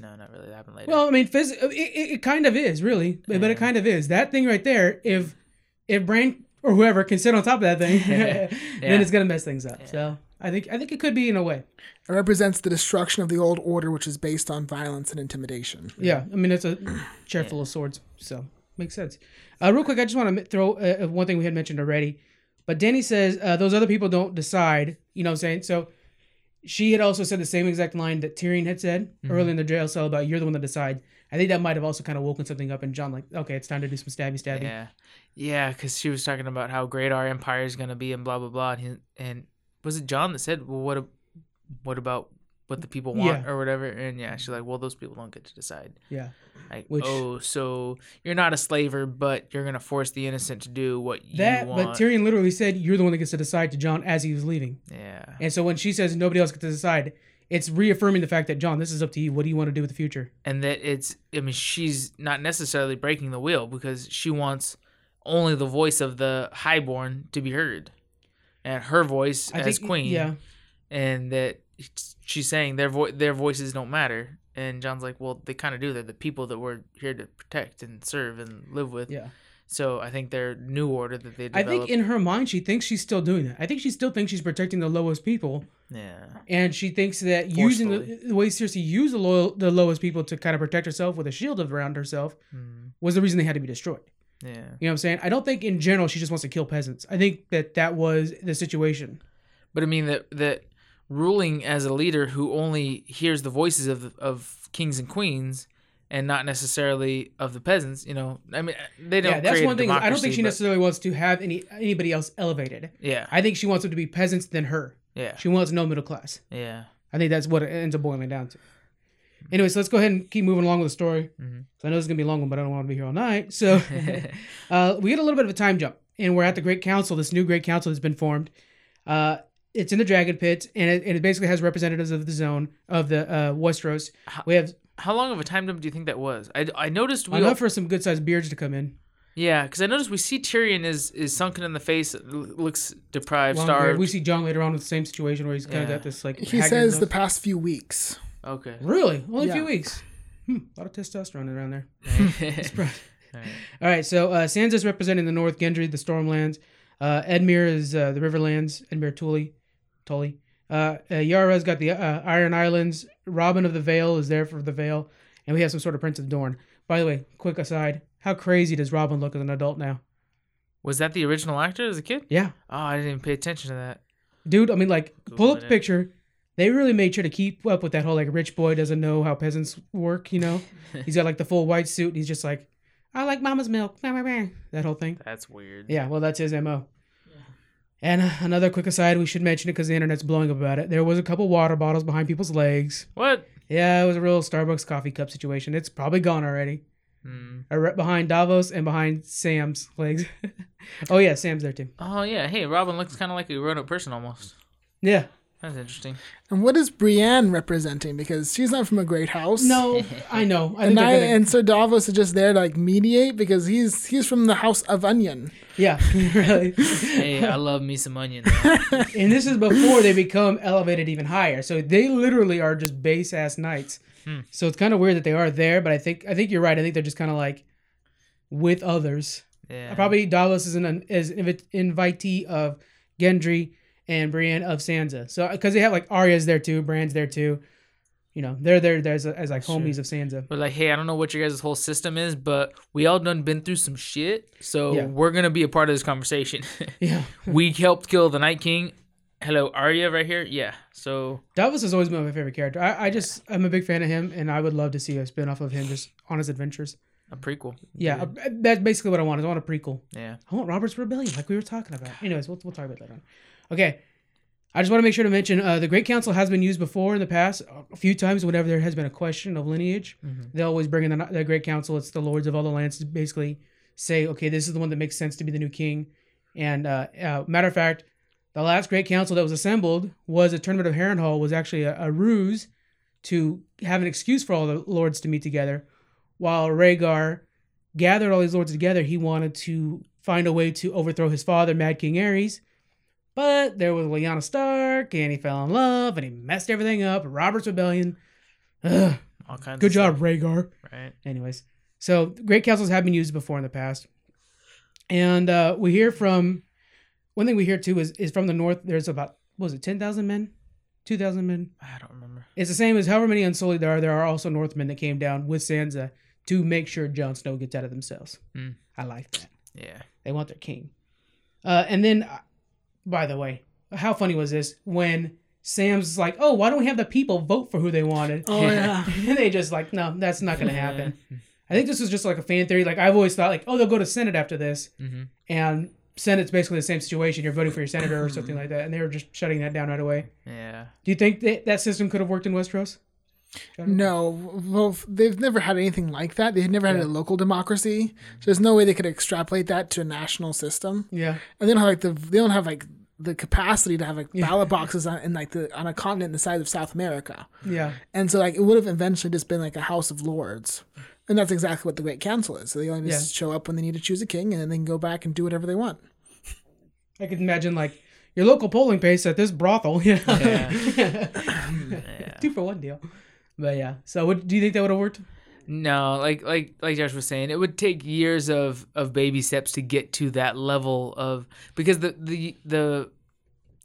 No, not really. That happened later. Well, I mean, phys- uh, it, it, it kind of is really, but but it kind of is that thing right there. If if Bran or whoever can sit on top of that thing, Yeah. then it's gonna mess things up. So I think I think it could be in a way. It represents the destruction of the old order, which is based on violence and intimidation. Yeah, I mean it's a chair full of swords, so makes sense. Uh, real quick, I just want to throw uh, uh, one thing we had mentioned already, but Dany says uh, those other people don't decide. You know what I'm saying? So she had also said the same exact line that Tyrion had said earlier in the jail cell about you're the one that decide. I think that might have also kind of woken something up in Jon, like, okay, it's time to do some stabby stabby. Yeah, yeah, because she was talking about how great our empire is gonna be and blah blah blah. And, he, and was it Jon that said, "Well, what, a- what about what the people want Yeah. or whatever?" And yeah, she's like, "Well, those people don't get to decide." Yeah. Like, Which- oh, so you're not a slaver, but you're gonna force the innocent to do what you That, want. but Tyrion literally said, "You're the one that gets to decide." To Jon as he was leaving, yeah, and so when she says nobody else gets to decide, it's reaffirming the fact that Jon, this is up to you. What do you want to do with the future? and that it's. I mean, she's not necessarily breaking the wheel because she wants only the voice of the highborn to be heard, and her voice I as think, queen. yeah, and that she's saying their vo- their voices don't matter. And Jon's like, well, they kind of do. They're the people that we're here to protect and serve and live with. yeah. So I think their new order that they I think in her mind, she thinks she's still doing that. I think she still thinks she's protecting the lowest people, yeah, and she thinks that using the, the way Cersei used the low, the lowest people to kind of protect herself with a shield around herself Mm, was the reason they had to be destroyed. yeah. You know what I'm saying? I don't think in general she just wants to kill peasants. I think that that was the situation. But I mean that that ruling as a leader who only hears the voices of of kings and queens and not necessarily of the peasants. You know, I mean, they don't. Yeah, that's one thing. I don't think she but- necessarily wants to have any anybody else elevated. Yeah, I think she wants them to be peasants than her. yeah, She wants no middle class. yeah. I think that's what it ends up boiling down to. Anyways, let's go ahead and keep moving along with the story. Mhm. So I know it's gonna be a long one, but I don't want to be here all night. So uh, we get a little bit of a time jump, and we're at the Great Council. This new Great Council that's been formed. Uh, it's in the Dragon Pit, and it, and it basically has representatives of the zone of the uh, Westeros. We have How long of a time jump do you think that was? I, I noticed we enough for some good sized beards to come in. Yeah, because I noticed we see Tyrion is is sunken in the face, looks deprived, Long beard. We see Jon later on with the same situation where he's kind of Yeah. got this like. He haggard says the past few weeks. okay. really only a few weeks. Hmm, a lot of testosterone around there. Alright. All right, so uh, Sansa's representing the North, Gendry the Stormlands. Uh, Edmure is uh, the Riverlands. Edmure Tully, Tully. Uh, uh, Yara's got the uh, Iron Islands. Robin of the Vale is there for the Vale, and we have some sort of Prince of Dorne. By the way, quick aside: how crazy does Robin look as an adult now? Was that the original actor as a kid? Yeah, Oh, I didn't even pay attention to that. dude. I mean, like, pull up the it. picture. They really made sure to keep up with that whole like rich boy doesn't know how peasants work. You know, he's got like the full white suit. And he's just like, I like mama's milk. That whole thing. That's weird. Yeah, well, that's his mo. And another quick aside, we should mention it because the internet's blowing up about it. There was a couple water bottles behind people's legs. What? Yeah, it was a real Starbucks coffee cup situation. It's probably gone already. Hmm. Uh, right behind Davos and behind Sam's legs. oh yeah, Sam's there too. Oh yeah. Hey, Robin looks kind of like a grown-up person almost. Yeah, That's interesting. And what is Brienne representing? Because she's not from a great house. No, I know. I And, I, gonna- and Sir Davos is just there to like mediate because he's he's from the house of Onion. yeah, really. Hey, I love me some onion. and this is before they become elevated even higher. So they literally are just base ass knights. Hmm. So it's kind of weird that they are there, but I think I think you're right. I think they're just kind of like with others. Yeah. Probably Davos is an is invitee of Gendry and Brienne of Sansa. So because they have like Arya's there too, Bran's there too. You know, they're there as, as like Sure. homies of Sansa. But like, hey, I don't know what your guys' whole system is, but we all done been through some shit, so Yeah. we're gonna be a part of this conversation. Yeah, we helped kill the Night King. Hello, Arya, right here. Yeah. So Davos has always been my favorite character. I, I just I'm a big fan of him, and I would love to see a spin off of him just on his adventures. a prequel. Yeah, uh, that's basically what I want. I want a prequel. Yeah. I want Robert's Rebellion, like we were talking about. Anyways, we'll, we'll talk about that on. Okay. I just want to make sure to mention uh, the Great Council has been used before in the past a few times. Whenever there has been a question of lineage, they always bring in the, the Great Council. It's the lords of all the lands to basically say, okay, this is the one that makes sense to be the new king. And uh, uh, matter of fact, the last Great Council that was assembled was a tournament of Harrenhal was actually a, a ruse to have an excuse for all the lords to meet together. While Rhaegar gathered all these lords together, he wanted to find a way to overthrow his father, Mad King Aerys. But there was Lyanna Stark, and he fell in love, and he messed everything up. Robert's Rebellion. Ugh, All kinds. good job, Rhaegar. Right. Anyways, so great councils have been used before in the past, and uh, we hear from one thing we hear too is is from the north. There's about what was it ten thousand men, two thousand men. I don't remember. It's the same as however many Unsullied there are. There are also Northmen that came down with Sansa to make sure Jon Snow gets out of themselves. Hmm. I like that. Yeah. They want their king. Uh, and then, by the way, how funny was this when Sam's like, "Oh, why don't we have the people vote for who they wanted?" Oh yeah. and they just like, "No, that's not going to happen." I think this was just like a fan theory. Like I've always thought, like, "Oh, they'll go to Senate after this," Mhm. and Senate's basically the same situation. You're voting for your senator or something like that, and they were just shutting that down right away. Yeah. Do you think that that system could have worked in Westeros? No, well, they've never had anything like that. They've never had Yeah. a local democracy. So there's no way they could extrapolate that to a national system. Yeah. And they don't have like the they don't have like the capacity to have like ballot boxes on in like the on a continent the size of South America. Yeah. And so like it would have eventually just been like a House of Lords. And that's exactly what the Great Council is. So they only just show up when they need to choose a king and then they can go back and do whatever they want. I could imagine like your local polling place at this brothel. You know? Yeah. Two for one deal. But yeah. So what do you think that would have worked? No, like like like Josh was saying, it would take years of of baby steps to get to that level of because the the the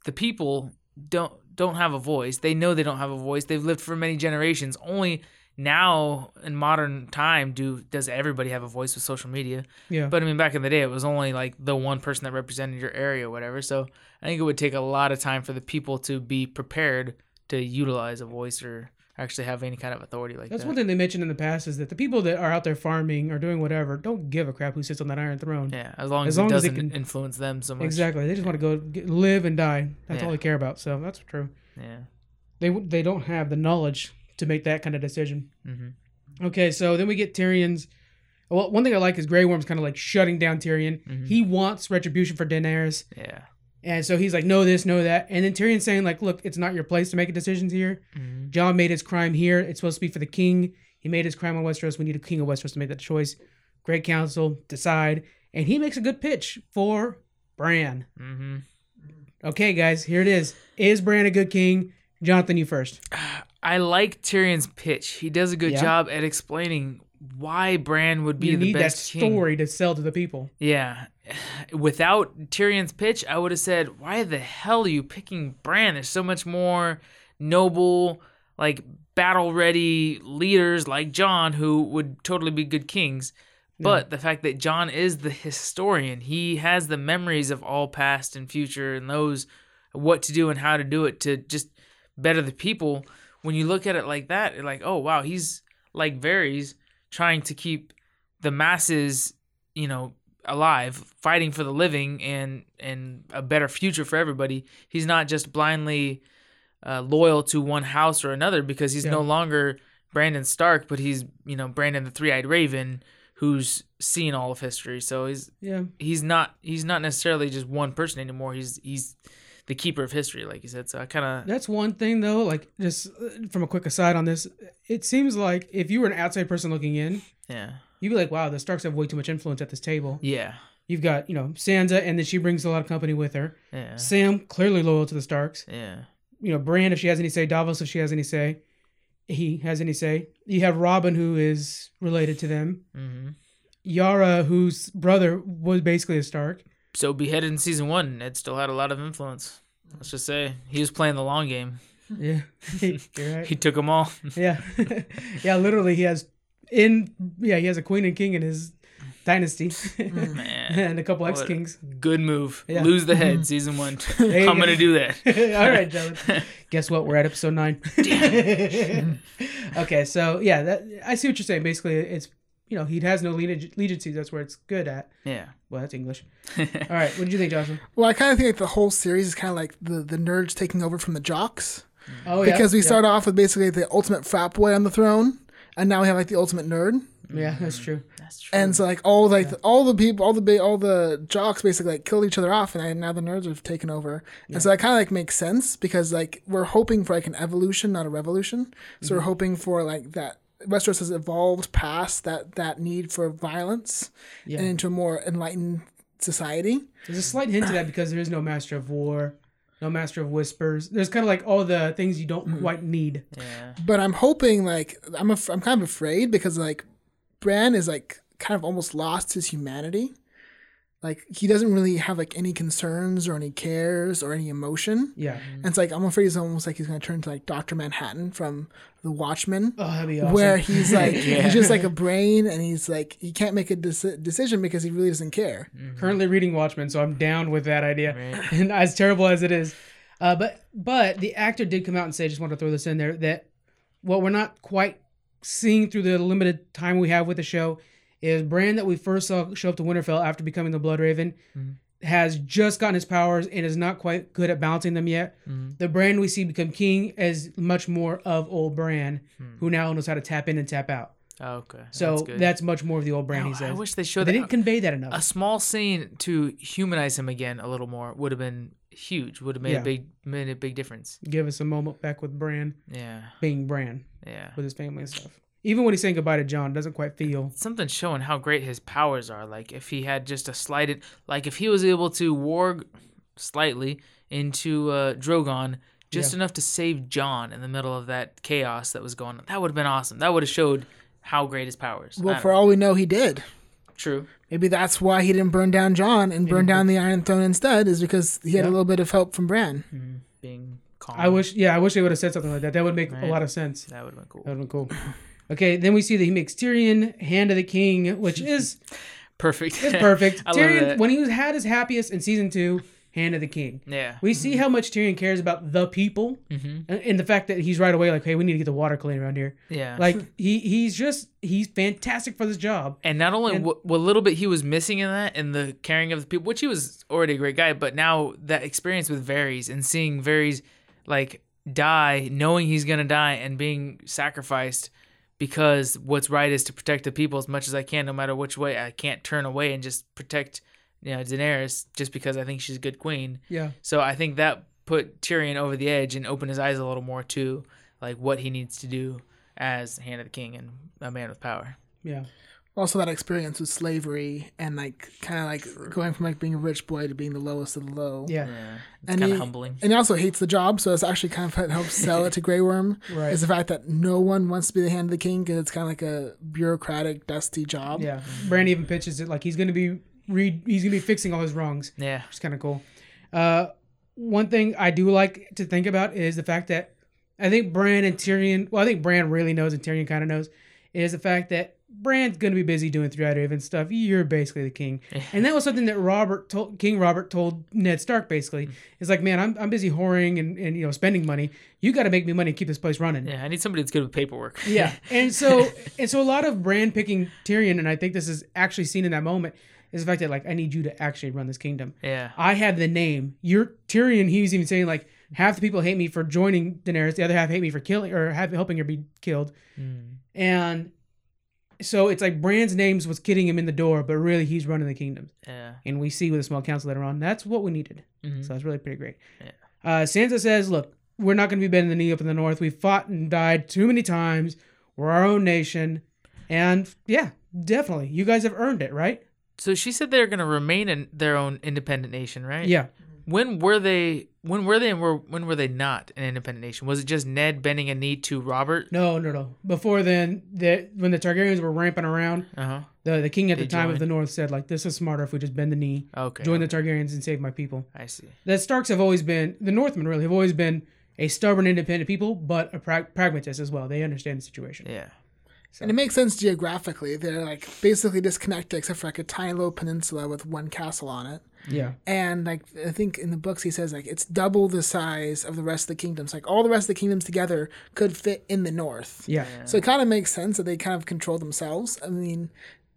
the people don't don't have a voice. They know they don't have a voice. They've lived for many generations. Only now in modern time do does everybody have a voice with social media. Yeah. But I mean, back in the day, it was only like the one person that represented your area or whatever. So I think it would take a lot of time for the people to be prepared to utilize a voice or actually have any kind of authority like that. That's that. one thing they mentioned in the past is that the people that are out there farming or doing whatever don't give a crap who sits on that iron throne. Yeah, as long As as, long it as doesn't can- influence them so much. Exactly. They just want to go get, live and die. That's all they care about. So that's true. Yeah. They they don't have the knowledge to make that kind of decision. hmm Okay, so then we get Tyrion's. Well, one thing I like is Grey Worm's kind of like shutting down Tyrion. Mhm. He wants retribution for Daenerys, Yeah. And so he's like, "No, this, no, that," and then Tyrion's saying, "Like, look, it's not your place to make a decisions here. hmm Jon made his crime here. It's supposed to be for the king. He made his crime on Westeros. We need a king of Westeros to make that choice. Great council, decide." And he makes a good pitch for Bran. hmm Okay, guys, here it is. Is Bran a good king? Jonathan, you first. I like Tyrion's pitch. He does a good Yeah. job at explaining why Bran would be you the need that best king. story to sell to the people. Yeah. Without Tyrion's pitch, I would have said, "Why the hell are you picking Bran? There's so much more noble, like battle-ready leaders like Jon who would totally be good kings." But the fact that John is the historian, he has the memories of all past and future and knows what to do and how to do it to just better the people. When you look at it like that, you're like, oh wow, he's like Varys trying to keep the masses, you know, alive, fighting for the living and and a better future for everybody. He's not just blindly uh, loyal to one house or another because he's Yeah. no longer Brandon Stark, but he's you know Brandon the Three Eyed Raven, who's seen all of history. So he's Yeah. he's not he's not necessarily just one person anymore. He's he's the keeper of history, like you said. So I kind of That's one thing though. Like just uh, from a quick aside on this, it seems like if you were an outside person looking in, yeah you'd be like, "Wow, the Starks have way too much influence at this table." yeah You've got you know Sansa, and then she brings a lot of company with her. yeah Sam clearly loyal to the Starks. yeah You know Bran if she has any say, Davos if she has any say, he has any say. You have Robin who is related to them. hmm Yara whose brother was basically a Stark. So beheaded in season one, Ned still had a lot of influence. Let's just say he was playing the long game. Yeah, right. He took them all. Yeah, yeah. Literally, he has in yeah he has a queen and king in his dynasty, mm. Man, and a couple ex kings. good move. Yeah. Lose the head, mm-hmm. season one. There you I'm gonna do that. All right, Dylan. Guess what? We're at episode nine. okay, so yeah, that I see what you're saying. Basically, it's you know he has no lineage, legacy. That's where it's good at. Yeah. Well, that's English. All right, what did you think, Joshua? Well, I kind of think like the whole series is kind of like the the nerds taking over from the jocks Oh yeah, because we yeah. start off with basically the ultimate frat boy on the throne, and now we have like the ultimate nerd. Yeah, that's true. That's true. And so like all like all the people, all the big, all the jocks basically like killed each other off, and I, now the nerds have taken over. And so that kind of like makes sense because like we're hoping for like an evolution, not a revolution. So we're mm-hmm. hoping for like that Westeros has evolved past that that need for violence Yeah. and into a more enlightened society. There's a slight hint to that because there is no master of war, no master of whispers. There's kind of like all the things you don't mm-hmm. quite need. yeah. But I'm hoping like I'm af- I'm kind of afraid because like Bran is like kind of almost lost his humanity. Like he doesn't really have like any concerns or any cares or any emotion. Yeah. And it's like I'm afraid he's almost like he's gonna turn to like Doctor Manhattan from The Watchmen, Oh, that'd be awesome. where he's like Yeah. he's just like a brain and he's like he can't make a deci- decision because he really doesn't care. currently reading Watchmen, so I'm down with that idea. Right. And as terrible as it is, uh, but but the actor did come out and say, I just want to throw this in there that what we're not quite seeing through the limited time we have with the show is Bran that we first saw show up to Winterfell after becoming the Blood Raven mm-hmm. has just gotten his powers and is not quite good at balancing them yet. Mm-hmm. The Bran we see become king is much more of old Bran, hmm. who now knows how to tap in and tap out. Oh, okay. So that's that's, much more of the old Bran. Now, he says. I wish they showed they that. didn't convey that enough. a small scene to humanize him again a little more would have been huge. Would have made Yeah. a big made a big difference. Give us a moment back with Bran Yeah. being Bran Yeah. with his family and stuff. Even when he's saying goodbye to Jon, it doesn't quite feel. something showing how great his powers are. Like if he had just a slight, like if he was able to warg slightly into uh, Drogon, just enough to save Jon in the middle of that chaos that was going on, that would have been awesome. That would have showed how great his powers. Are. Well, for don't- all we know, he did. true. Maybe that's why he didn't burn down Jon and burn down the Iron Throne instead, is because he had Yeah. a little bit of help from Bran. Being calm. I wish, yeah, I wish they would have said something like that. That would make a lot of sense. that would have been cool. That would have been cool. Okay, then we see that he makes Tyrion hand of the king, which is Perfect. It's perfect. Tyrion, when he was had his happiest in season two, hand of the king. yeah. We see how much Tyrion cares about the people, Mhm. and, and the fact that he's right away like, "Hey, we need to get the water clean around here." Yeah. Like he he's just he's fantastic for this job. And not only And- what, what little bit he was missing in that, in the caring of the people, which he was already a great guy, but now that experience with Varys and seeing Varys like die, knowing he's gonna die, and being sacrificed because what's right is to protect the people as much as I can, no matter which way. I can't turn away and just protect, you know, Daenerys just because I think she's a good queen. Yeah. So I think that put Tyrion over the edge and opened his eyes a little more to like what he needs to do as Hand of the King and a man with power. Yeah. Also, that experience with slavery and like kind of like going from like being a rich boy to being the lowest of the low. Yeah. Yeah, it's And kind of humbling. And he also hates the job, so it's actually kind of what helps sell it to Grey Worm. Right. Is the fact that no one wants to be the hand of the king because it's kind of like a bureaucratic, dusty job. Yeah. Bran even pitches it like he's gonna be re- he's gonna be fixing all his wrongs. Yeah, which is kind of cool. Uh, one thing I do like to think about is the fact that I think Bran and Tyrion. Well, I think Bran really knows and Tyrion kind of knows is the fact that Bran's gonna be busy doing Three Eyed Raven stuff. You're basically the king, and that was something that Robert told King Robert told Ned Stark. Basically, it's like, man, I'm, I'm busy whoring and, and you know spending money. You got to make me money and keep this place running. yeah. I need somebody that's good with paperwork. Yeah, and so and so a lot of Bran picking Tyrion, and I think this is actually seen in that moment, is the fact that like I need you to actually run this kingdom. Yeah, I have the name. You're Tyrion. He was even saying like half the people hate me for joining Daenerys, the other half hate me for killing or have, helping her be killed. Mm. And so it's like Bran's names was getting him in the door, but really he's running the kingdom. Yeah. And we see with the small council later on, that's what we needed. Mhm. So that's really pretty great. Yeah. Uh, Sansa says, "Look, we're not going to be bending the knee up in the north. We've fought and died too many times. We're our own nation, and yeah, definitely, you guys have earned it, right? So she said they're going to remain in their own independent nation, right? Yeah. When were they? When were they? And were when were they not an independent nation? Was it just Ned bending a knee to Robert? No, no, no. Before then, the when the Targaryens were ramping around, Uh huh. the the king at They the time of the north said, like, this is smarter if we just bend the knee, Okay. join the Targaryens, and save my people. I see. The Starks have always been the Northmen. Really, have always been a stubborn, independent people, but a pra- pragmatist as well. They understand the situation. Yeah. And it makes sense geographically. They're like basically disconnected except for like a tiny little peninsula with one castle on it. Yeah. And like I think in the books he says like it's double the size of the rest of the kingdoms. Like all the rest of the kingdoms together could fit in the north. Yeah. So it kind of makes sense that they kind of control themselves. I mean,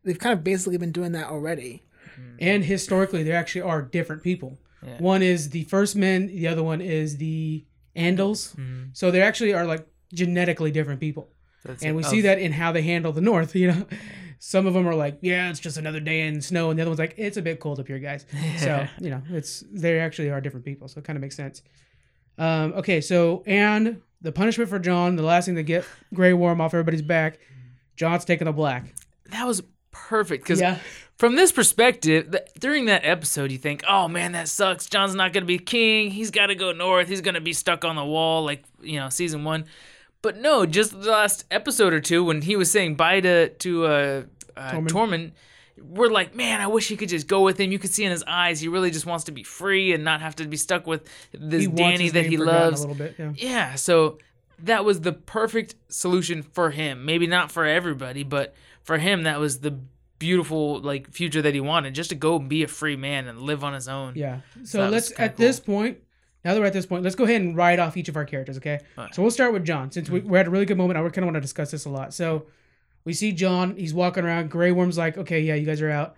they've kind of basically been doing that already. Mm. And historically, there actually are different people. Yeah. One is the First Men, the other one is the Andals. Mm-hmm. So they actually are like genetically different people. That's And we of- see that in how they handle the North. You know, some of them are like, "Yeah, it's just another day in snow," and the other one's like, "It's a bit cold up here, guys." So you know, it's they actually are different people. So it kind of makes sense. Um, okay, so and the punishment for Jon, the last thing to get Grey Worm off everybody's back, Jon's taking the black. that was perfect because Yeah, from this perspective, th- during that episode, you think, "Oh man, that sucks. Jon's not gonna be king. He's got to go north. He's gonna be stuck on the wall, like you know, season one." But no, just the last episode or two, when he was saying bye to to uh, uh, Tormund. Tormund, we're like, "Man, I wish he could just go with him." You could see in his eyes, he really just wants to be free and not have to be stuck with this he wants Dany his that name he forgotten loves. a little bit. Yeah. Yeah, so that was the perfect solution for him. Maybe not for everybody, but for him that was the beautiful like future that he wanted, just to go and be a free man and live on his own. Yeah. So that was let's kinda at this point. Now that we're at this point, let's go ahead and write off each of our characters. Okay. Alright. So we'll start with Jon, since Mm-hmm. we, we're at a really good moment. I kind of want to discuss this a lot. So we see Jon. He's walking around. Grey Worm's like, okay, yeah, you guys are out.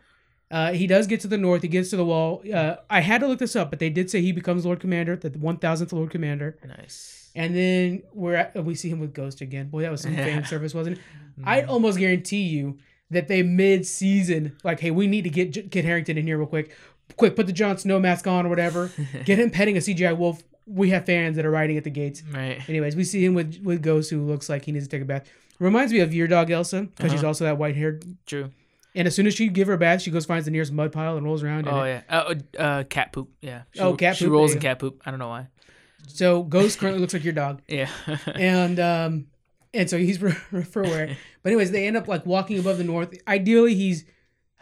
Uh, he does get to the north. He gets to the wall. Uh, I had to look this up, but they did say he becomes Lord Commander, the one thousandth Lord Commander. Nice. And then we're at, we see him with Ghost again. Boy, that was some fan service, wasn't it? Mm-hmm. I'd almost guarantee you that they mid-season, like, hey, we need to get Kit Harington in here real quick. Quick, put the Jon Snow mask on or whatever. get him petting a CGI wolf. We have fans that are riding at the gates. Right. Anyways, we see him with with Ghost, who looks like he needs to take a bath. Reminds me of your dog Elsa, because she's Uh-huh. also that white-haired. True. And as soon as she give her a bath, she goes finds the nearest mud pile and rolls around. in Oh yeah. Uh, uh, uh, cat poop. Yeah. She, Oh, cat She poop, rolls in cat poop. I don't know why. So Ghost currently looks like your dog. Yeah. and um and so he's for, for where but anyways they end up like walking above the north ideally he's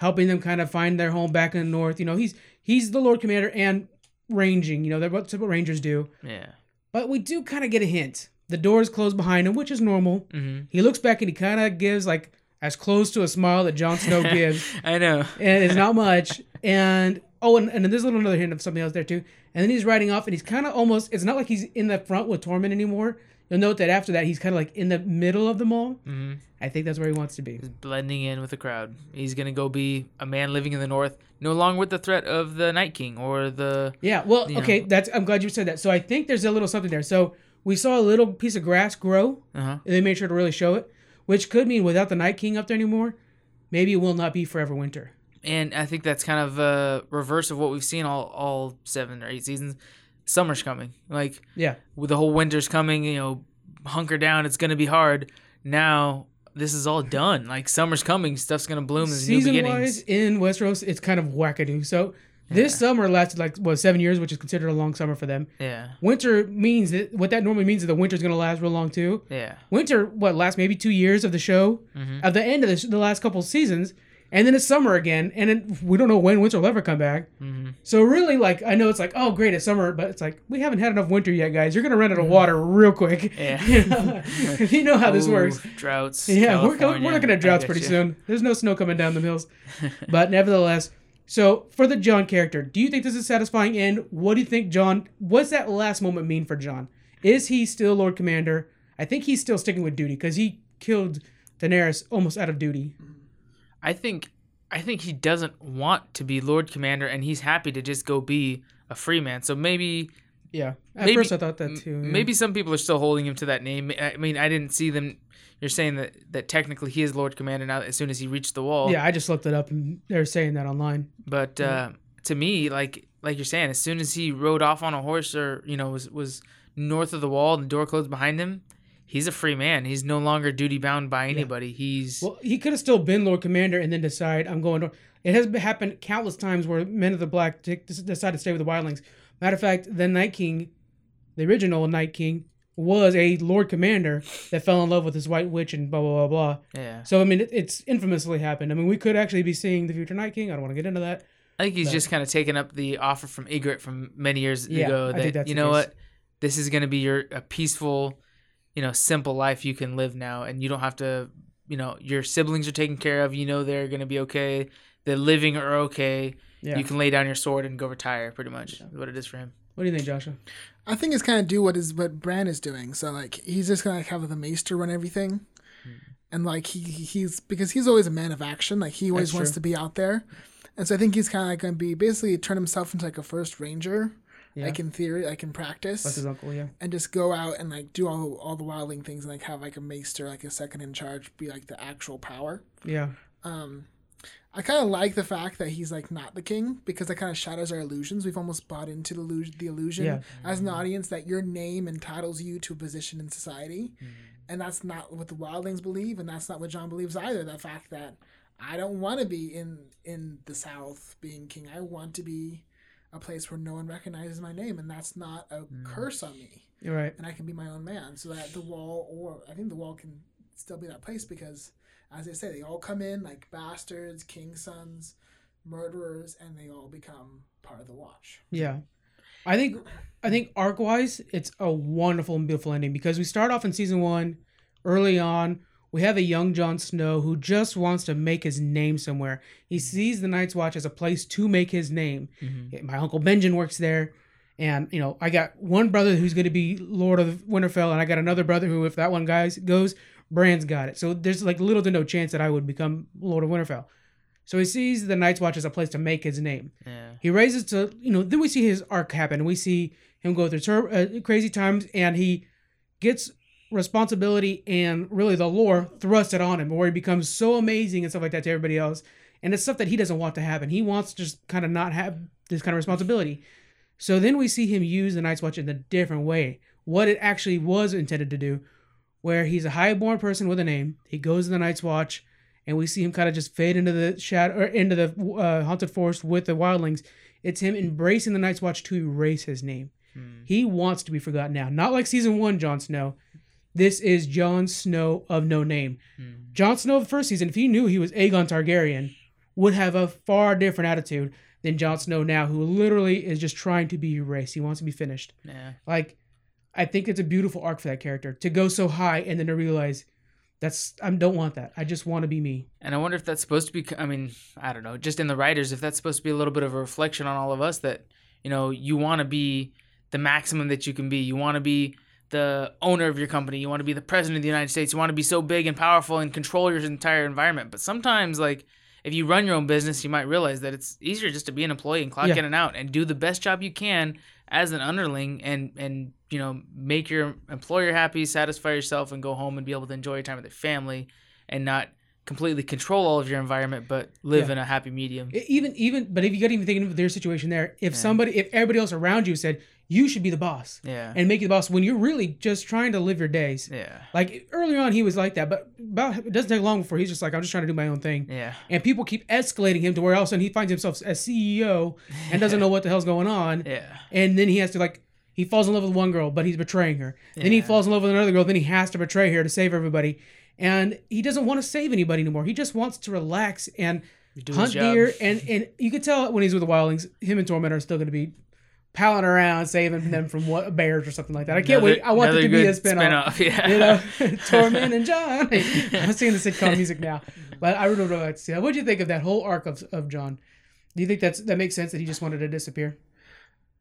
helping them kind of find their home back in the north you know he's he's the lord commander and ranging you know that's what, what rangers do yeah. but we do kind of get a hint the doors close behind him which is normal hmm he looks back and he kind of gives like as close to a smile that Jon Snow gives I know. and it's not much. And oh, and, and then there's a little another hint of something else there too. And then he's riding off, and he's kind of almost. It's not like he's in the front with Tormund anymore. You'll note that after that, he's kind of like in the middle of them all. hmm I think that's where he wants to be. He's blending in with the crowd. He's gonna go be a man living in the north, no longer with the threat of the Night King or the. Yeah. Well, okay. know. That's. I'm glad you said that. So I think there's a little something there. So we saw a little piece of grass grow, Uh huh. and they made sure to really show it, which could mean without the Night King up there anymore, maybe it will not be forever winter. And I think that's kind of a reverse of what we've seen all all seven or eight seasons. Summer's coming. Like Yeah. with the whole winter's coming, you know, hunker down. It's gonna be hard. Now this is all done. Like summer's coming. Stuff's gonna bloom. Season wise in Westeros, it's kind of wackadoo. So this summer lasted like what seven years, which is considered a long summer for them. Yeah. Winter means that what that normally means is the winter's gonna last real long too. Yeah. Winter what lasts maybe two years of the show, Mhm. at the end of the, the last couple seasons, and then it's summer again, and then we don't know when winter will ever come back. hmm So really, like I know it's like oh great it's summer, but it's like we haven't had enough winter yet, guys. You're gonna run out of water real quick. Yeah. you, know? you know how this Ooh, works. Droughts. Yeah, we're, we're looking at droughts pretty you. soon. There's no snow coming down the hills. but nevertheless, so for the Jon character, do you think this is a satisfying end? What do you think, John? What's that last moment mean for Jon? Is he still Lord Commander? I think he's still sticking with duty because he killed Daenerys almost out of duty. I think I think he doesn't want to be Lord Commander and he's happy to just go be a free man. So maybe Yeah. At Maybe- first I thought that too. yeah. Maybe some people are still holding him to that name. I mean, I didn't see them. You're saying that that technically he is Lord Commander now. As soon as he reached the wall, Yeah, I just looked it up and they're saying that online. But uh, to me, like like you're saying, as soon as he rode off on a horse or you know was was north of the wall and the door closed behind him, he's a free man. He's no longer duty bound by anybody. He's Well, he could have still been Lord Commander and then decide I'm going to. It has happened countless times where Men of the Black t- decide to stay with the Wildlings. Matter of fact, the Night King, the original Night King, was a Lord Commander that fell in love with this White Witch and blah blah blah blah. yeah. So I mean, it, it's infamously happened. I mean, we could actually be seeing the future Night King. I don't want to get into that. I think he's But- just kind of taken up the offer from Ygritte from many years Yeah, ago that you know what, this is going to be your a peaceful, you know, simple life you can live now, and you don't have to, you know, your siblings are taken care of. You know they're going to be okay. The living are okay. Yeah. You can lay down your sword and go retire. Pretty much is what it is for him. what do you think, Joshua? I think it's kind of do what is what Bran is doing. So like he's just gonna like, have the Maester run everything, hmm. and like he he- he's because he's always a man of action. Like he always That's wants true. to be out there, and so I think he's kind of like gonna be basically turn himself into like a first ranger, Yeah. like in theory, like in Like practice, his uncle, yeah. and just go out and like do all all the wildling things and like have like a Maester, like a second in charge, be like the actual power. Yeah. Um, I kind of like the fact that he's like not the king because that kind of shatters our illusions. We've almost bought into the illusion, the illusion Yeah. as an audience that your name entitles you to a position in society, and that's not what the wildlings believe, and that's not what Jon believes either. The fact that I don't want to be in in the South being king. I want to be a place where no one recognizes my name, and that's not a mm. curse on me You're right. and I can be my own man. So that the wall, or I think the wall can still be that place because, as I say, they all come in like bastards, king's sons, murderers, and they all become part of the watch. Yeah. I think I think arc wise, it's a wonderful and beautiful ending because we start off in season one, early on, we have a young Jon Snow who just wants to make his name somewhere. He sees the Night's Watch as a place to make his name. My uncle Benjen works there. And you know, I got one brother who's going to be Lord of Winterfell, and I got another brother who, if that one guy goes, Bran's got it. So there's like little to no chance that I would become Lord of Winterfell. So he sees the Night's Watch as a place to make his name. Yeah. He raises to you know. Then we see his arc happen. We see him go through tur- uh, crazy times, and he gets responsibility and really the lore thrusted on him, where he becomes so amazing and stuff like that to everybody else. And it's stuff that he doesn't want to happen. He wants to just kind of not have this kind of responsibility. So then we see him use the Night's Watch in a different way. What it actually was intended to do, where he's a highborn person with a name. He goes to the Night's Watch, and we see him kind of just fade into the shadow or into the uh, haunted forest with the wildlings. It's him embracing the Night's Watch to erase his name. He wants to be forgotten now. Not like season one, Jon Snow. This is Jon Snow of no name. Hmm. Jon Snow of the first season, if he knew he was Aegon Targaryen, would have a far different attitude than Jon Snow now, who literally is just trying to be erased. He wants to be finished. Yeah. Like, I think it's a beautiful arc for that character to go so high and then to realize that's I don't want that. I just want to be me. And I wonder if that's supposed to be. I mean, I don't know. Just in the writers, if that's supposed to be a little bit of a reflection on all of us that you know you want to be the maximum that you can be. You want to be the owner of your company. You want to be the president of the United States. You want to be so big and powerful and control your entire environment. But sometimes, like if you run your own business, you might realize that it's easier just to be an employee and clock Yeah. in and out and do the best job you can as an underling and and you know make your employer happy, satisfy yourself, and go home and be able to enjoy your time with your family and not completely control all of your environment, but live Yeah. in a happy medium. Even even but if you got even thinking of their situation there, if somebody if everybody else around you said you should be the boss Yeah. and make you the boss when you're really just trying to live your days. Yeah. Like earlier on he was like that, but about it doesn't take long before he's just like I'm just trying to do my own thing. Yeah. And people keep escalating him to where all of a sudden he finds himself as CEO and doesn't know what the hell's going on. Yeah. And then he has to like he falls in love with one girl, but he's betraying her. Then he falls in love with another girl, then he has to betray her to save everybody. And he doesn't want to save anybody anymore. He just wants to relax and hunt deer. And and you could tell when he's with the wildlings, him and Tormund are still going to be palling around, saving them from what bears or something like that. I can't Another- wait. I want it another to be a good spin-off. spin-off, Yeah. You know, Tormund and Jon. I'm seeing the sitcom music now, but I really would like to see that. What do you think of that whole arc of, of Jon? Do you think that's that makes sense that he just wanted to disappear?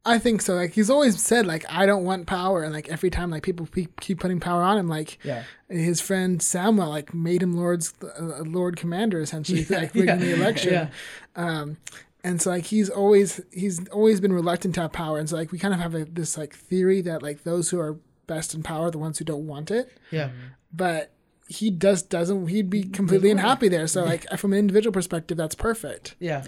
I think so. Like he's always said, like I don't want power, and like every time, like people pe- keep putting power on him. Like Yeah. his friend Samuel, like made him lord's uh, Lord Commander essentially, like rigging yeah, the election. yeah. Um, And so like he's always he's always been reluctant to have power, and so like we kind of have a, this like theory that like those who are best in power are the ones who don't want it, Yeah. but he just doesn't. He'd be completely unhappy there. So like from an individual perspective, that's perfect. Yeah.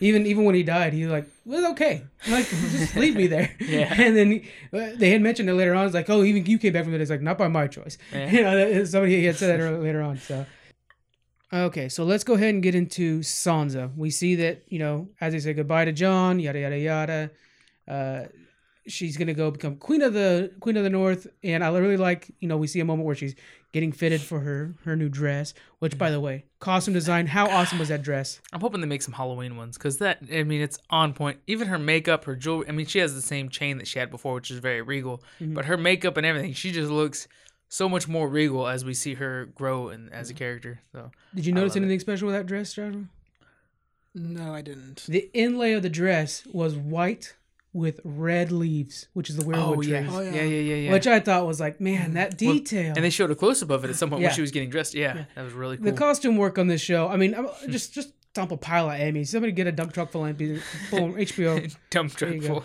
Even even when he died, he was like, "Well, okay, like just leave me there." Yeah. And then uh, they had mentioned it later on. It's like, "Oh, even you came back from it." It's like, "Not by my choice." Yeah. You know, somebody had said that later on. So, okay, so let's go ahead and get into Sansa. We see that you know, as they say goodbye to Jon, yada yada yada. Uh, she's gonna go become queen of the queen of the north, and I really like you know we see a moment where she's getting fitted for her her new dress. Which, by the way, costume design, how awesome was that dress? I'm hoping they make some Halloween ones because that I mean it's on point. Even her makeup, her jewelry. I mean she has the same chain that she had before, which is very regal. Mm-hmm. But her makeup and everything, she just looks so much more regal as we see her grow and as a character. So Did you notice love it. anything special with that dress, Joshua? No, I didn't. The inlay of the dress was white with red leaves, which is the weirwood oh tree. yeah. Oh, yeah, yeah. yeah, yeah, yeah. Which I thought was like, man, mm. that Well, detail. and they showed a close up of it at some point Yeah. when she was getting dressed. Yeah, that was really cool. the costume work on this show. I mean, hmm. just just dump a pile of Emmys. Somebody get a dump truck full of Emmys, full HBO. Dump you truck go. full.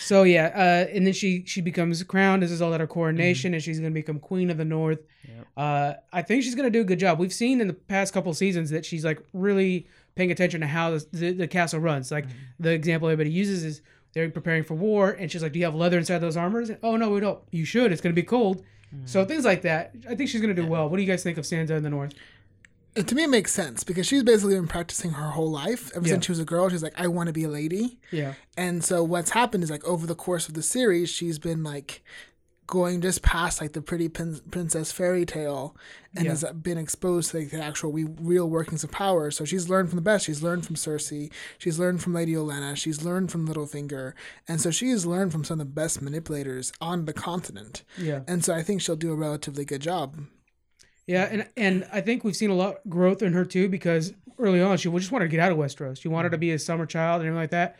So yeah, uh, and then she she becomes crowned as is all of her Mm-hmm. coronation, and she's gonna become queen of the North. Yep. Uh, I think she's gonna do a good job. We've seen in the past couple seasons that she's like really paying attention to how the, the, the castle runs. Like Mm-hmm. the example everybody uses is they're preparing for war, and she's like, "Do you have leather inside those armors?" Oh no, we don't. You should. It's gonna be cold. So Mm-hmm. things like that. I think she's gonna do well. What do you guys think of Sansa in the North? To me, it makes sense because she's basically been practicing her whole life. Ever Yeah. since she was a girl, she's like, I want to be a lady. Yeah. And so what's happened is like over the course of the series, she's been like going just past like the pretty prin- princess fairy tale and Yeah. has uh, been exposed to like the actual we- real workings of power. So she's learned from the best. She's learned from Cersei. She's learned from Lady Olenna. She's learned from Littlefinger. And so she has learned from some of the best manipulators on the continent. Yeah. And so I think she'll do a relatively good job. Yeah, and and I think we've seen a lot of growth in her too because early on she just wanted to get out of Westeros. She wanted to mm-hmm. be a summer child and everything like that,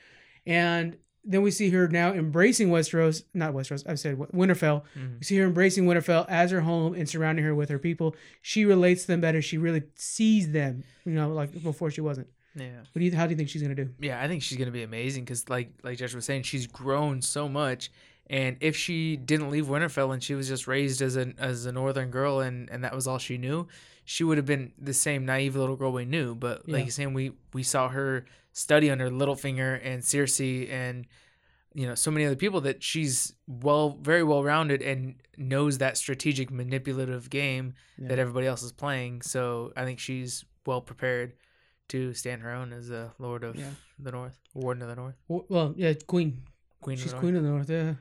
and then we see her now embracing Westeros, not Westeros. I said Wi- Winterfell. Mm-hmm. We see her embracing Winterfell as her home and surrounding her with her people. She relates to them better. She really sees them, you know, like before she wasn't. Yeah. What do you? How do you think she's gonna do? Yeah, I think she's gonna be amazing because, like, like Josh was saying, she's grown so much. And if she didn't leave Winterfell and she was just raised as a as a northern girl and and that was all she knew, she would have been the same naive little girl we knew. But like Yeah. you're saying, we we saw her study under Littlefinger and Cersei and you know so many other people that she's well very well rounded and knows that strategic manipulative game that everybody else is playing. So I think she's well prepared to stand her own as a lord of Yeah. the north, warden of the north, Well, yeah, Queen. queen She's of the north. Queen of the North. Yeah.